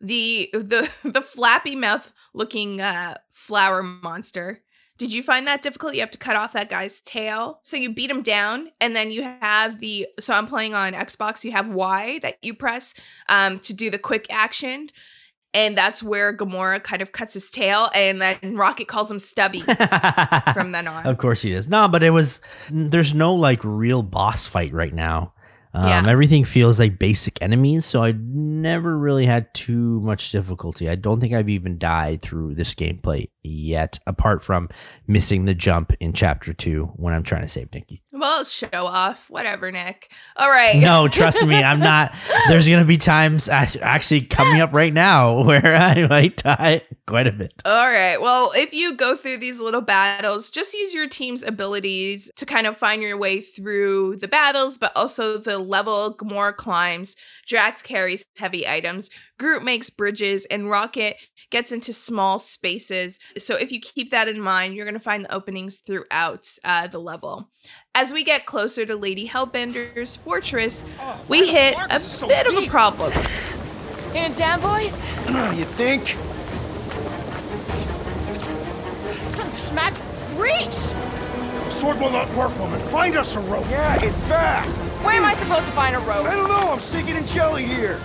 The the the flappy mouth looking uh flower monster. Did you find that difficult? You have to cut off that guy's tail. So you beat him down, and then you have the. So I'm playing on Xbox. You have Y that you press um, to do the quick action, and that's where Gamora kind of cuts his tail, and then Rocket calls him Stubby from then on. Of course he is. No, but it was there's no like real boss fight right now. Um, Yeah. Everything feels like basic enemies, so I never really had too much difficulty. I don't think I've even died through this gameplay yet, apart from missing the jump in chapter two when I'm trying to save Nikki. Well, show off, whatever, Nick. All right. No, trust me, I'm not. There's gonna be times actually coming up right now where I might die quite a bit. All right. Well, if you go through these little battles, just use your team's abilities to kind of find your way through the battles, but also the level Gamora climbs. Drax carries heavy items. Groot makes bridges, and Rocket gets into small spaces. So if you keep that in mind, you're going to find the openings throughout uh, the level. As we get closer to Lady Hellbender's fortress, we hit a bit of a problem. In a jam, boys? you think? Son of a schmack. Reach! The sword will not work, woman. Find us a rope. Yeah, and fast. Where am I supposed to find a rope? I don't know. I'm sinking in jelly here.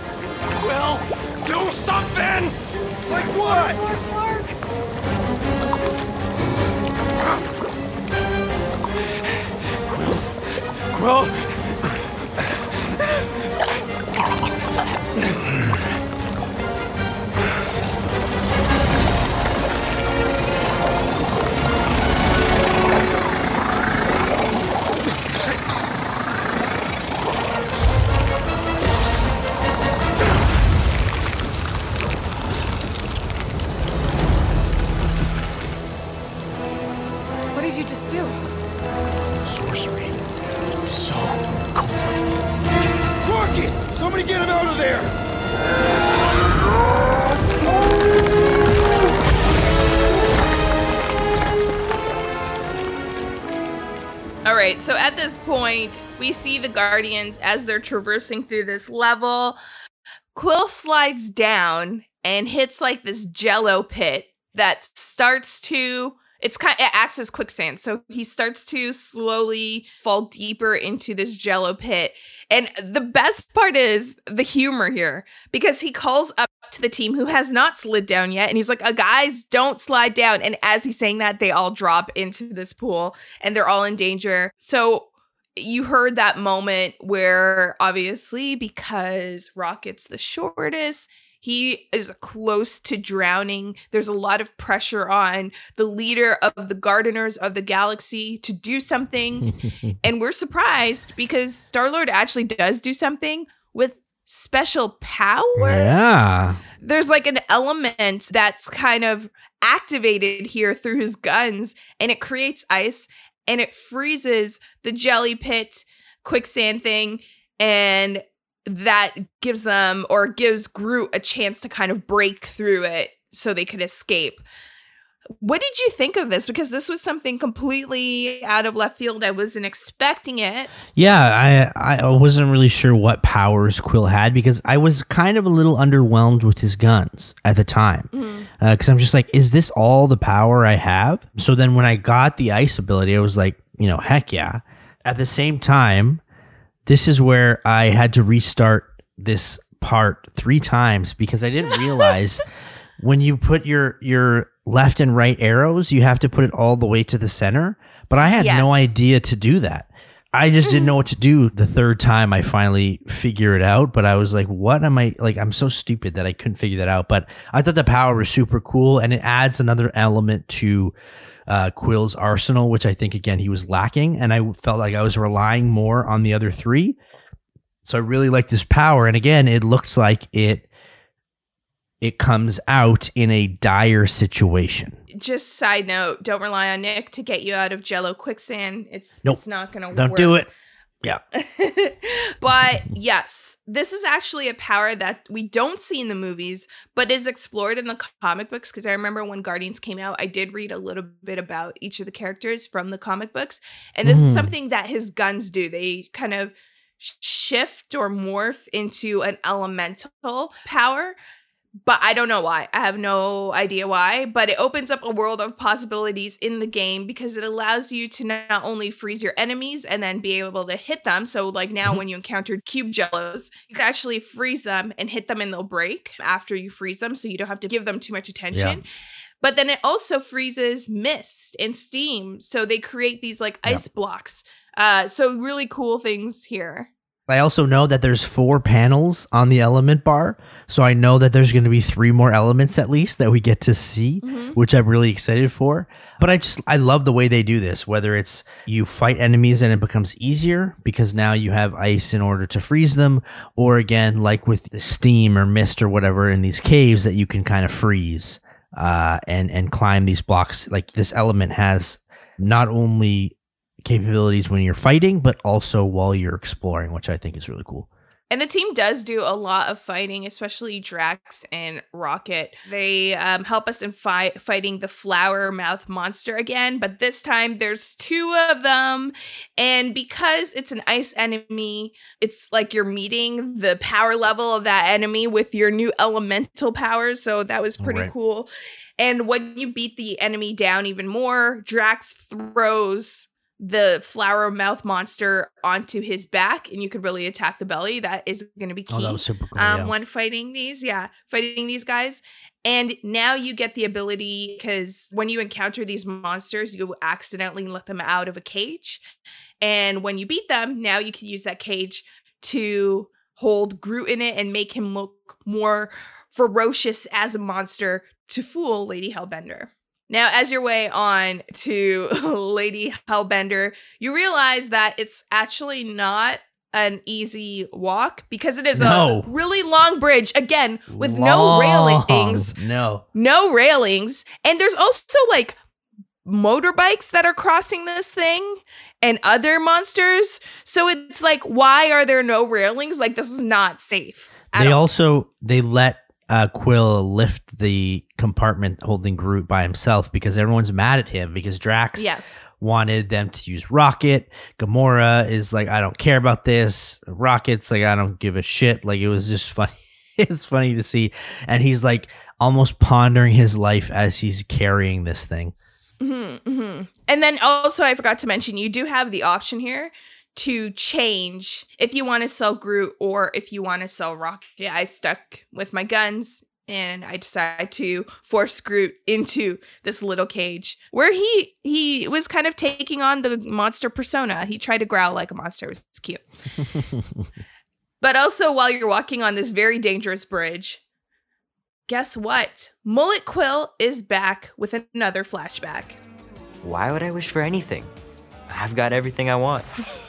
Well, do something! Like what? Flark. Quill? What did you just do? Sorcery. So cool. Rocket! Somebody get him out of there! All right, so at this point, we see the Guardians as they're traversing through this level. Quill slides down and hits like this jello pit that starts to it's kind it acts as quicksand. So he starts to slowly fall deeper into this jello pit. And the best part is the humor here because he calls up to the team who has not slid down yet and he's like, uh, "Guys, don't slide down." And as he's saying that, they all drop into this pool and they're all in danger. So you heard that moment where obviously because Rocket's the shortest, he is close to drowning. There's a lot of pressure on the leader of the Guardians of the Galaxy to do something. and we're surprised because Star Lord actually does do something with special powers. Yeah. There's like an element that's kind of activated here through his guns and it creates ice and it freezes the jelly pit quicksand thing and that gives them or gives Groot a chance to kind of break through it so they could escape. What did you think of this? Because this was something completely out of left field. I wasn't expecting it. Yeah, I I wasn't really sure what powers Quill had because I was kind of a little underwhelmed with his guns at the time. Mm-hmm. Uh, because I'm just like, is this all the power I have? So then when I got the ice ability, I was like, you know, heck yeah. At the same time, this is where I had to restart this part three times because I didn't realize when you put your your left and right arrows, you have to put it all the way to the center. But I had no idea to do that. I just didn't know what to do the third time I finally figure it out. But I was like, what am I like? I'm so stupid that I couldn't figure that out. But I thought the power was super cool and it adds another element to uh, Quill's arsenal, which I think again he was lacking. And I felt like I was relying more on the other three. So I really like this power. And again, it looks like it it comes out in a dire situation. Just side note, don't rely on Nick to get you out of Jello quicksand. It's Nope. it's not gonna work. Don't do it. Yeah. but yes, this is actually a power that we don't see in the movies, but is explored in the comic books. Because I remember when Guardians came out, I did read a little bit about each of the characters from the comic books. And this is Mhm. something that his guns do. They kind of shift or morph into an elemental power. But I don't know why. I have no idea why. But it opens up a world of possibilities in the game because it allows you to not only freeze your enemies and then be able to hit them. So, like now, when you encountered cube jellos, you can actually freeze them and hit them and they'll break after you freeze them. So, you don't have to give them too much attention. But then it also freezes mist and steam. So, they create these like ice blocks. Uh, so, really cool things here. I also know that there's four panels on the element bar, so I know that there's going to be three more elements at least that we get to see, Mhm. which I'm really excited for. But I just I love the way they do this. Whether it's you fight enemies and it becomes easier because now you have ice in order to freeze them, or again like with the steam or mist or whatever in these caves that you can kind of freeze uh, and and climb these blocks. Like this element has not only capabilities when you're fighting, but also while you're exploring, which I think is really cool. And the team does do a lot of fighting, especially Drax and Rocket. They um, help us in fi- fighting the flower mouth monster again, but this time there's two of them. And because it's an ice enemy, it's like you're meeting the power level of that enemy with your new elemental powers. So that was pretty Right. cool. And when you beat the enemy down even more, Drax throws the flower mouth monster onto his back and you could really attack the belly. That is going to be key Oh, that was super cool, um, yeah. when fighting these. Yeah, fighting these guys. And now you get the ability because when you encounter these monsters, you accidentally let them out of a cage. And when you beat them, now you can use that cage to hold Groot in it and make him look more ferocious as a monster to fool Lady Hellbender. Now, as your way on to Lady Hellbender, you realize that it's actually not an easy walk because it is No. a really long bridge, again, with no railings No. no railings and there's also like motorbikes that are crossing this thing and other monsters so it's like why are there no railings like this is not safe They all. also they let uh, Quill lift the compartment holding Groot by himself because everyone's mad at him because Drax yes wanted them to use Rocket. Gamora is like, I don't care about this. Rocket's like, I don't give a shit. Like it was just funny. it's funny to see, and he's like almost pondering his life as he's carrying this thing. hmm hmm And then also, I forgot to mention, you do have the option here to change if you want to sell Groot or if you want to sell Rocket. I stuck with my guns and I decided to force Groot into this little cage where he he was kind of taking on the monster persona. He tried to growl like a monster. It was cute. But also, while you're walking on this very dangerous bridge, guess what? Mullet Quill is back with another flashback. Why would I wish for anything? I've got everything I want.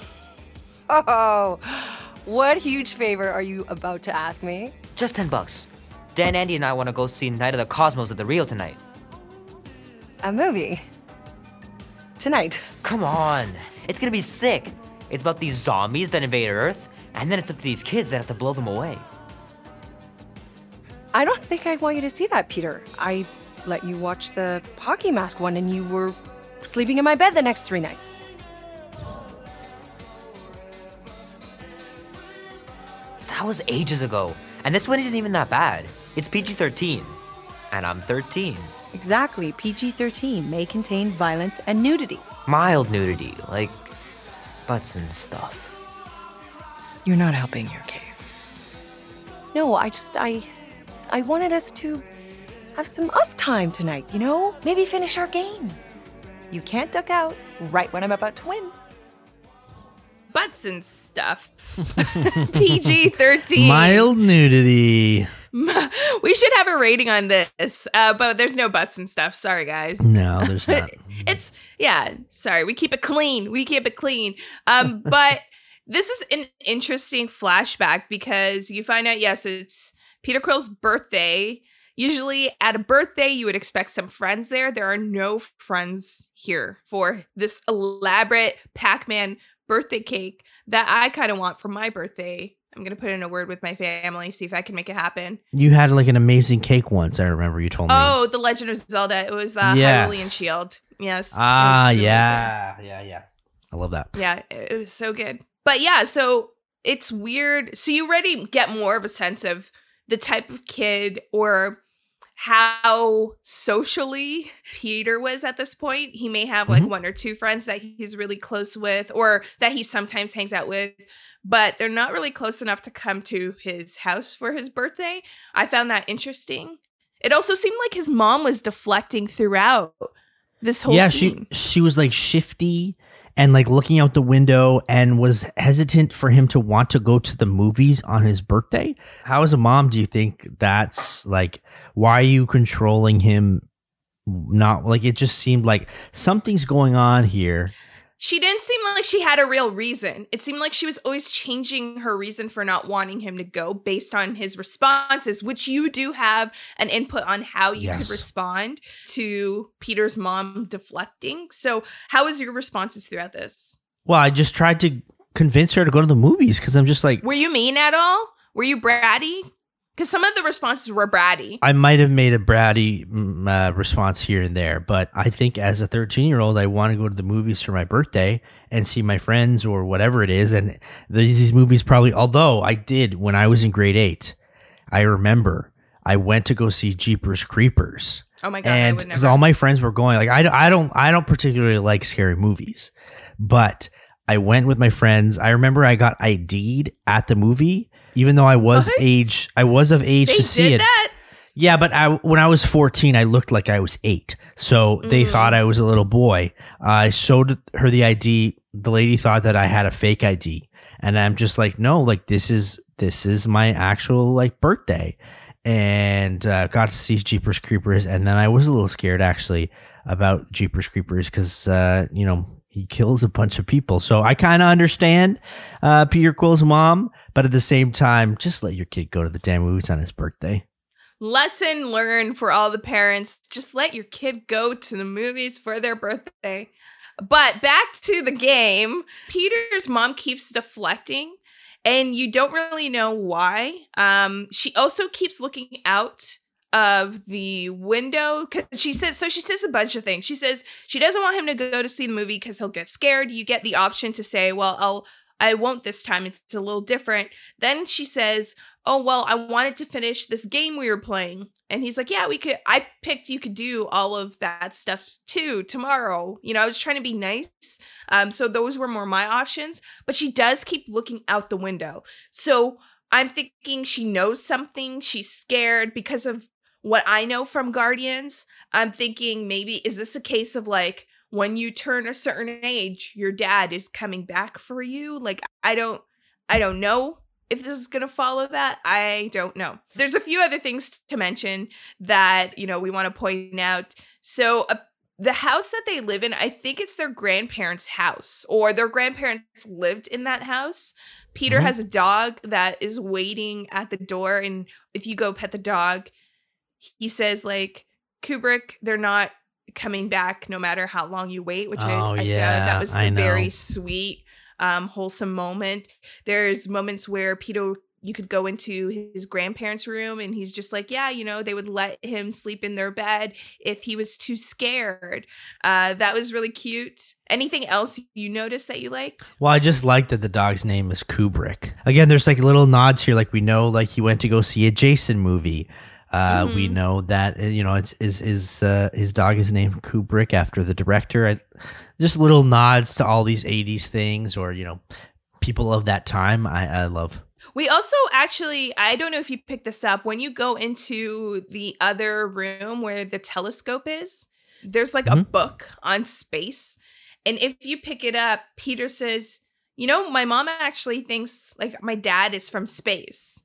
Oh, what huge favor are you about to ask me? Just 10 bucks. Dan, Andy, and I want to go see Night of the Cosmos at the Rio tonight. A movie. Tonight. Come on. It's gonna be sick. It's about these zombies that invade Earth, and then it's up to these kids that have to blow them away. I don't think I want you to see that, Peter. I let you watch the hockey mask one and you were sleeping in my bed the next three nights. That was ages ago. And this one isn't even that bad. It's PG 13. And I'm 13. Exactly. PG 13 may contain violence and nudity. Mild nudity, like butts and stuff. You're not helping your case. No, I just, I. I wanted us to have some us time tonight, you know? Maybe finish our game. You can't duck out right when I'm about to win. Butts and stuff. PG 13. Mild nudity. We should have a rating on this, uh, but there's no butts and stuff. Sorry, guys. No, there's not. it's yeah sorry we keep it clean we keep it clean um but this is an interesting flashback because you find out yes it's peter quill's birthday usually at a birthday you would expect some friends there there are no friends here for this elaborate pac-man birthday cake that i kind of want for my birthday i'm gonna put in a word with my family see if i can make it happen You had like an amazing cake once. I remember you told me. oh the legend of zelda it was the Yes. hyrulean shield yes ah, yeah, yeah, yeah. I love that. Yeah, it was so good. But yeah, so it's weird. So you already get more of a sense of the type of kid or how socially Peter was at this point. He may have like Mhm. one or two friends that he's really close with or that he sometimes hangs out with, but they're not really close enough to come to his house for his birthday. I found that interesting. It also seemed like his mom was deflecting throughout this whole yeah, scene. she she was like shifty and like looking out the window and was hesitant for him to want to go to the movies on his birthday. How as a mom do you think that's like why are you controlling him not like it just seemed like something's going on here. She didn't seem like she had a real reason. It seemed like she was always changing her reason for not wanting him to go based on his responses, which you do have an input on how you Yes. could respond to Peter's mom deflecting. So, how was your responses throughout this? Well, I just tried to convince her to go to the movies because I'm just like, Were you mean at all? Were you bratty? Because some of the responses were bratty. I might have made a bratty mm, uh, response here and there, but I think as a 13 year old, I want to go to the movies for my birthday and see my friends or whatever it is. And these, these movies probably, although I did when I was in grade eight, I remember I went to go see Jeepers Creepers. Oh my God, And because all my friends were going, like I, I don't I don't particularly like scary movies, but I went with my friends. I remember I got ID'd at the movie, even though I was age I was of age They to see it. that? Yeah, but I when I was 14, I looked like I was eight. So they Mm. thought I was a little boy. I showed her the ID. The lady thought that I had a fake ID. And I'm just like, no, like this is this is my actual like birthday. And uh, got to see Jeepers Creepers. And then I was a little scared actually about Jeepers Creepers because uh, you know, he kills a bunch of people. So I kind of understand uh, Peter Quill's mom, but at the same time, just let your kid go to the damn movies on his birthday. Lesson learned for all the parents just let your kid go to the movies for their birthday. But back to the game, Peter's mom keeps deflecting and you don't really know why. Um she also keeps looking out of the window cuz she says so she says a bunch of things. She says she doesn't want him to go to see the movie cuz he'll get scared. You get the option to say, "Well, I'll I won't this time. It's a little different." Then she says, "Oh, well, I wanted to finish this game we were playing." And he's like, "Yeah, we could I picked you could do all of that stuff too tomorrow." You know, I was trying to be nice. Um so those were more my options, but she does keep looking out the window. So I'm thinking she knows something. She's scared because of what I know from Guardians. I'm thinking maybe is this a case of like when you turn a certain age, your dad is coming back for you? Like I don't I don't know if this is going to follow that. I don't know. There's a few other things to mention that, you know, we want to point out. So uh, the house that they live in, I think it's their grandparents' house or their grandparents lived in that house. Peter Mhm. has a dog that is waiting at the door and if you go pet the dog, he says like Kubrick, they're not coming back no matter how long you wait, which Oh, I, I yeah, that was the very sweet, um, wholesome moment. There's moments where Peter you could go into his grandparents' room and he's just like, yeah, you know, they would let him sleep in their bed if he was too scared. Uh, that was really cute. Anything else you noticed that you liked? Well, I just liked that the dog's name is Kubrick. Again, there's like little nods here, like we know, like he went to go see a Jason movie. Uh, We Mhm. know that uh, you know it's is his uh, his dog is named Kubrick after the director. I, just little nods to all these '80s things, or you know, people of that time. I, I love. We also actually, I don't know if you picked this up, when you go into the other room where the telescope is, there's like a Mhm. book on space. And if you pick it up, Peter says, You know, my mom actually thinks like my dad is from space.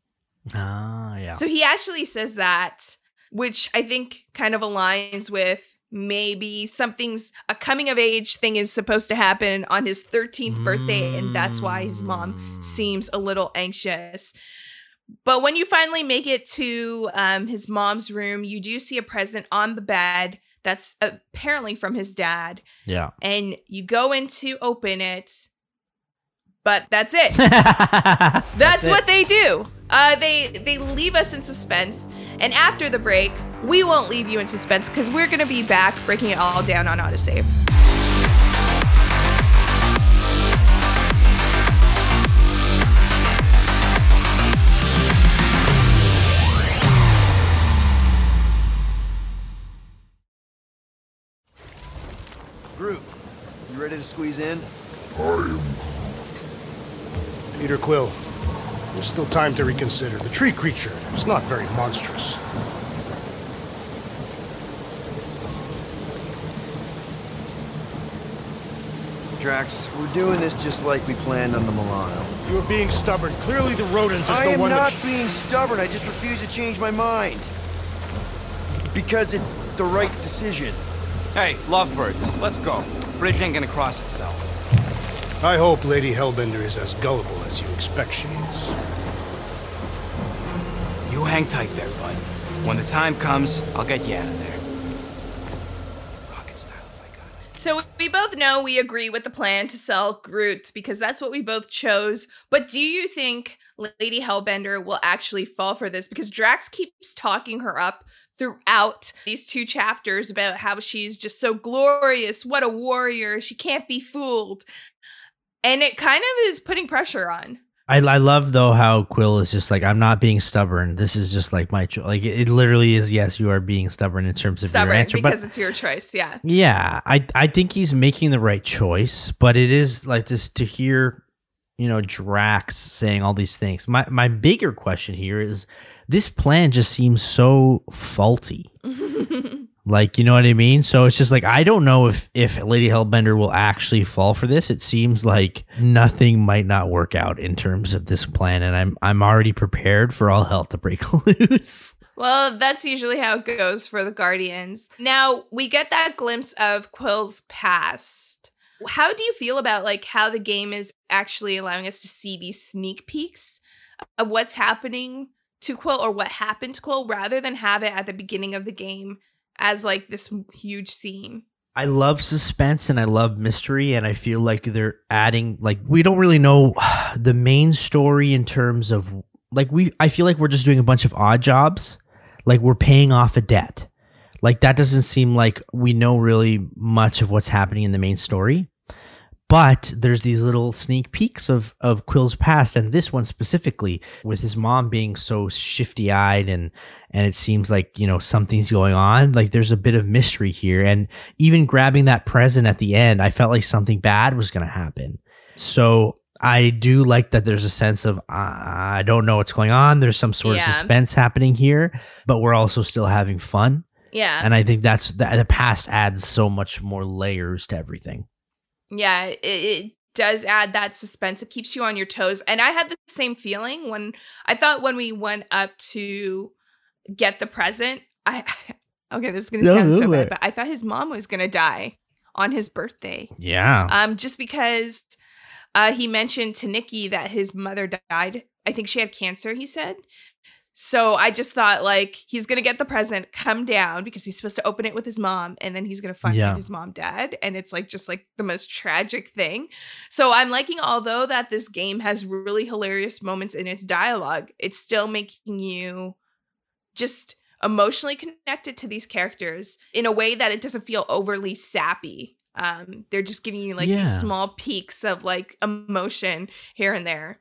Ah, yeah. So he actually says that, which I think kind of aligns with maybe something's a coming of age thing is supposed to happen on his 13th birthday, and that's why his mom seems a little anxious. But when you finally make it to um, his mom's room, you do see a present on the bed that's apparently from his dad. Yeah. And you go in to open it, but that's it. That's it. what they do. Uh, they they leave us in suspense, and after the break, we won't leave you in suspense because we're gonna be back breaking it all down on autosave. Groot, you ready to squeeze in? I am. Peter Quill, there's still time to reconsider. The tree creature is not very monstrous. Drax, we're doing this just like we planned on the Milano. You are being stubborn. Clearly, the rodent is I the am one not that. being stubborn. I just refuse to change my mind. Because it's the right decision. Hey, lovebirds, let's go. Bridge ain't gonna cross itself. I hope Lady Hellbender is as gullible as you expect she is. You hang tight there, bud. When the time comes, I'll get you out of there. Rocket style, if I got it. So we both know we agree with the plan to sell Groot because that's what we both chose. But do you think Lady Hellbender will actually fall for this? Because Drax keeps talking her up throughout these two chapters about how she's just so glorious. What a warrior. She can't be fooled. And it kind of is putting pressure on. I, I love though how Quill is just like I'm not being stubborn. This is just like my cho-. like it literally is. Yes, you are being stubborn in terms of Stubborn your answer, because but it's your choice. Yeah. yeah, I I think he's making the right choice. But it is like just to hear, you know, Drax saying all these things. My my bigger question here is this plan just seems so faulty. Like, you know what I mean? So it's just like I don't know if if Lady Hellbender will actually fall for this. It seems like nothing might not work out in terms of this plan and I'm I'm already prepared for all hell to break loose. Well, that's usually how it goes for the Guardians. Now, we get that glimpse of Quill's past. How do you feel about like how the game is actually allowing us to see these sneak peeks of what's happening to Quill or what happened to Quill rather than have it at the beginning of the game as like this huge scene? I love suspense and I love mystery and I feel like they're adding like we don't really know the main story in terms of like we I feel like we're just doing a bunch of odd jobs. Like we're paying off a debt. Like that doesn't seem like we know really much of what's happening in the main story. But there's these little sneak peeks of of Quill's past, and this one specifically, with his mom being so shifty eyed, and and it seems like you know something's going on. Like there's a bit of mystery here, and even grabbing that present at the end, I felt like something bad was going to happen. So I do like that there's a sense of uh, I don't know what's going on. There's some sort Yeah. of suspense happening here, but we're also still having fun. Yeah. And I think that's the, the past adds so much more layers to everything. Yeah, it, it does add that suspense. It keeps you on your toes. And I had the same feeling when I thought when we went up to get the present. I okay, this is gonna No, sound so bad, but I thought his mom was gonna die on his birthday. Yeah. Um, just because uh he mentioned to Nikki that his mother died. I think she had cancer, he said. So I just thought like he's gonna get the present, come down because he's supposed to open it with his mom, and then he's gonna find Yeah. his mom dead, and it's like just like the most tragic thing. So I'm liking, although that this game has really hilarious moments in its dialogue, it's still making you just emotionally connected to these characters in a way that it doesn't feel overly sappy. Um, they're just giving you like Yeah. these small peaks of like emotion here and there.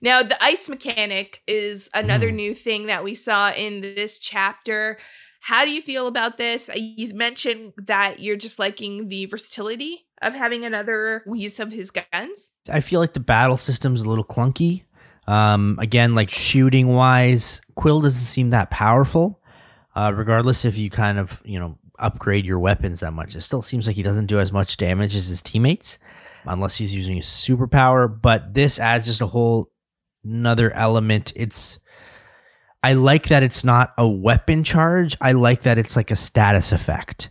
Now, the ice mechanic is another new thing that we saw in this chapter. How do you feel about this? Uh, You mentioned that you're just liking the versatility of having another use of his guns. I feel like the battle system's a little clunky. Um, again, like shooting wise, Quill doesn't seem that powerful. Uh, regardless if you kind of you know upgrade your weapons that much, it still seems like he doesn't do as much damage as his teammates, unless he's using a superpower. But this adds just a whole another element. It's I like that it's not a weapon charge. I like that it's like a status effect.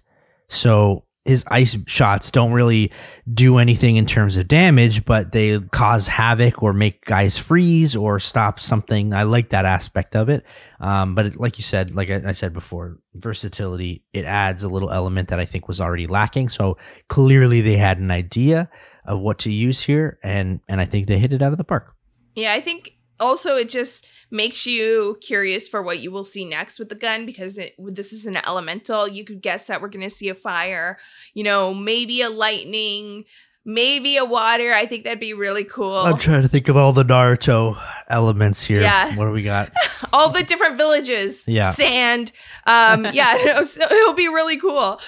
So his ice shots don't really do anything in terms of damage, but they cause havoc or make guys freeze or stop something. I like that aspect of it. Um, but it, like you said, like I, I said before, versatility, it adds a little element that I think was already lacking. So clearly they had an idea of what to use here, and and I think they hit it out of the park. Yeah, I think also it just makes you curious for what you will see next with the gun because it, this is an elemental. You could guess that we're going to see a fire, you know, maybe a lightning, maybe a water. I think that'd be really cool. I'm trying to think of all the Naruto elements here. Yeah. What do we got? All the different villages, Yeah. sand. Um, yeah, so it'll be really cool.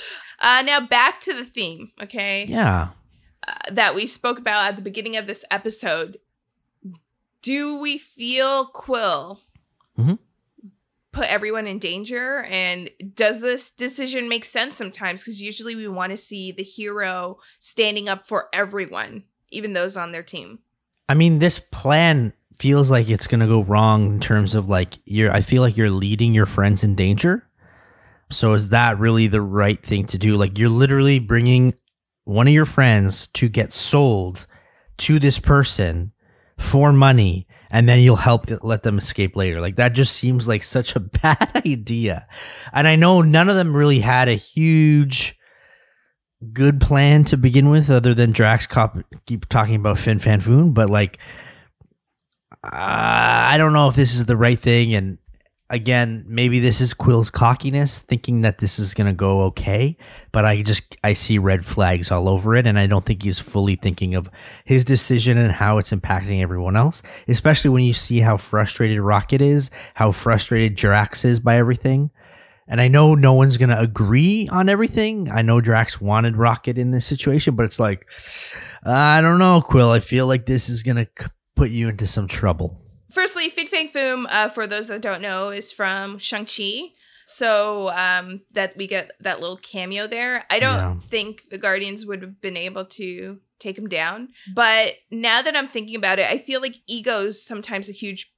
Uh, now back to the theme, okay? Yeah. uh, that we spoke about at the beginning of this episode. Do we feel Quill Mhm. put everyone in danger? And does this decision make sense sometimes? Because usually we want to see the hero standing up for everyone, even those on their team. I mean, this plan feels like it's gonna go wrong in terms of like you're. I feel like you're leading your friends in danger. So is that really the right thing to do? Like you're literally bringing one of your friends to get sold to this person for money, and then you'll help let them escape later. Like that just seems like such a bad idea. And I know none of them really had a huge good plan to begin with, other than Drax cop- keep talking about Fin Fang. But like, uh, I don't know if this is the right thing. And again, maybe this is Quill's cockiness, thinking that this is gonna go okay. But I just I see red flags all over it, and I don't think he's fully thinking of his decision and how it's impacting everyone else. Especially when you see how frustrated Rocket is, how frustrated Drax is by everything. And I know no one's going to agree on everything. I know Drax wanted Rocket in this situation, but it's like, I don't know, Quill. I feel like this is going to put you into some trouble. Firstly, Fin Fang Foom, uh, for those that don't know, is from Shang-Chi. So um, that we get that little cameo there. I don't Yeah. think the Guardians would have been able to take him down. But now that I'm thinking about it, I feel like ego's sometimes a huge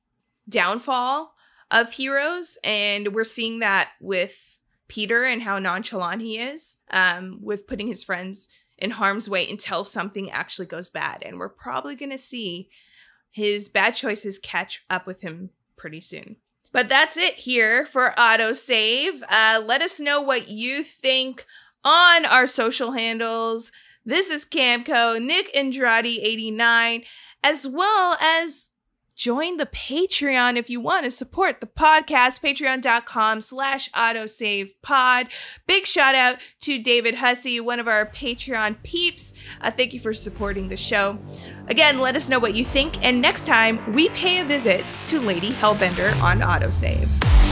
downfall of heroes. And we're seeing that with Peter and how nonchalant he is um, with putting his friends in harm's way until something actually goes bad. And we're probably going to see his bad choices catch up with him pretty soon. But that's it here for autosave. Uh, let us know what you think on our social handles. This is Camco, Nick Andrade 89, as well as join the Patreon if you want to support the podcast, patreon.com slash autosavepod. Big shout out to David Hussey, one of our Patreon peeps. Uh, thank you for supporting the show. Again, let us know what you think, and next time we pay a visit to Lady Hellbender on autosave.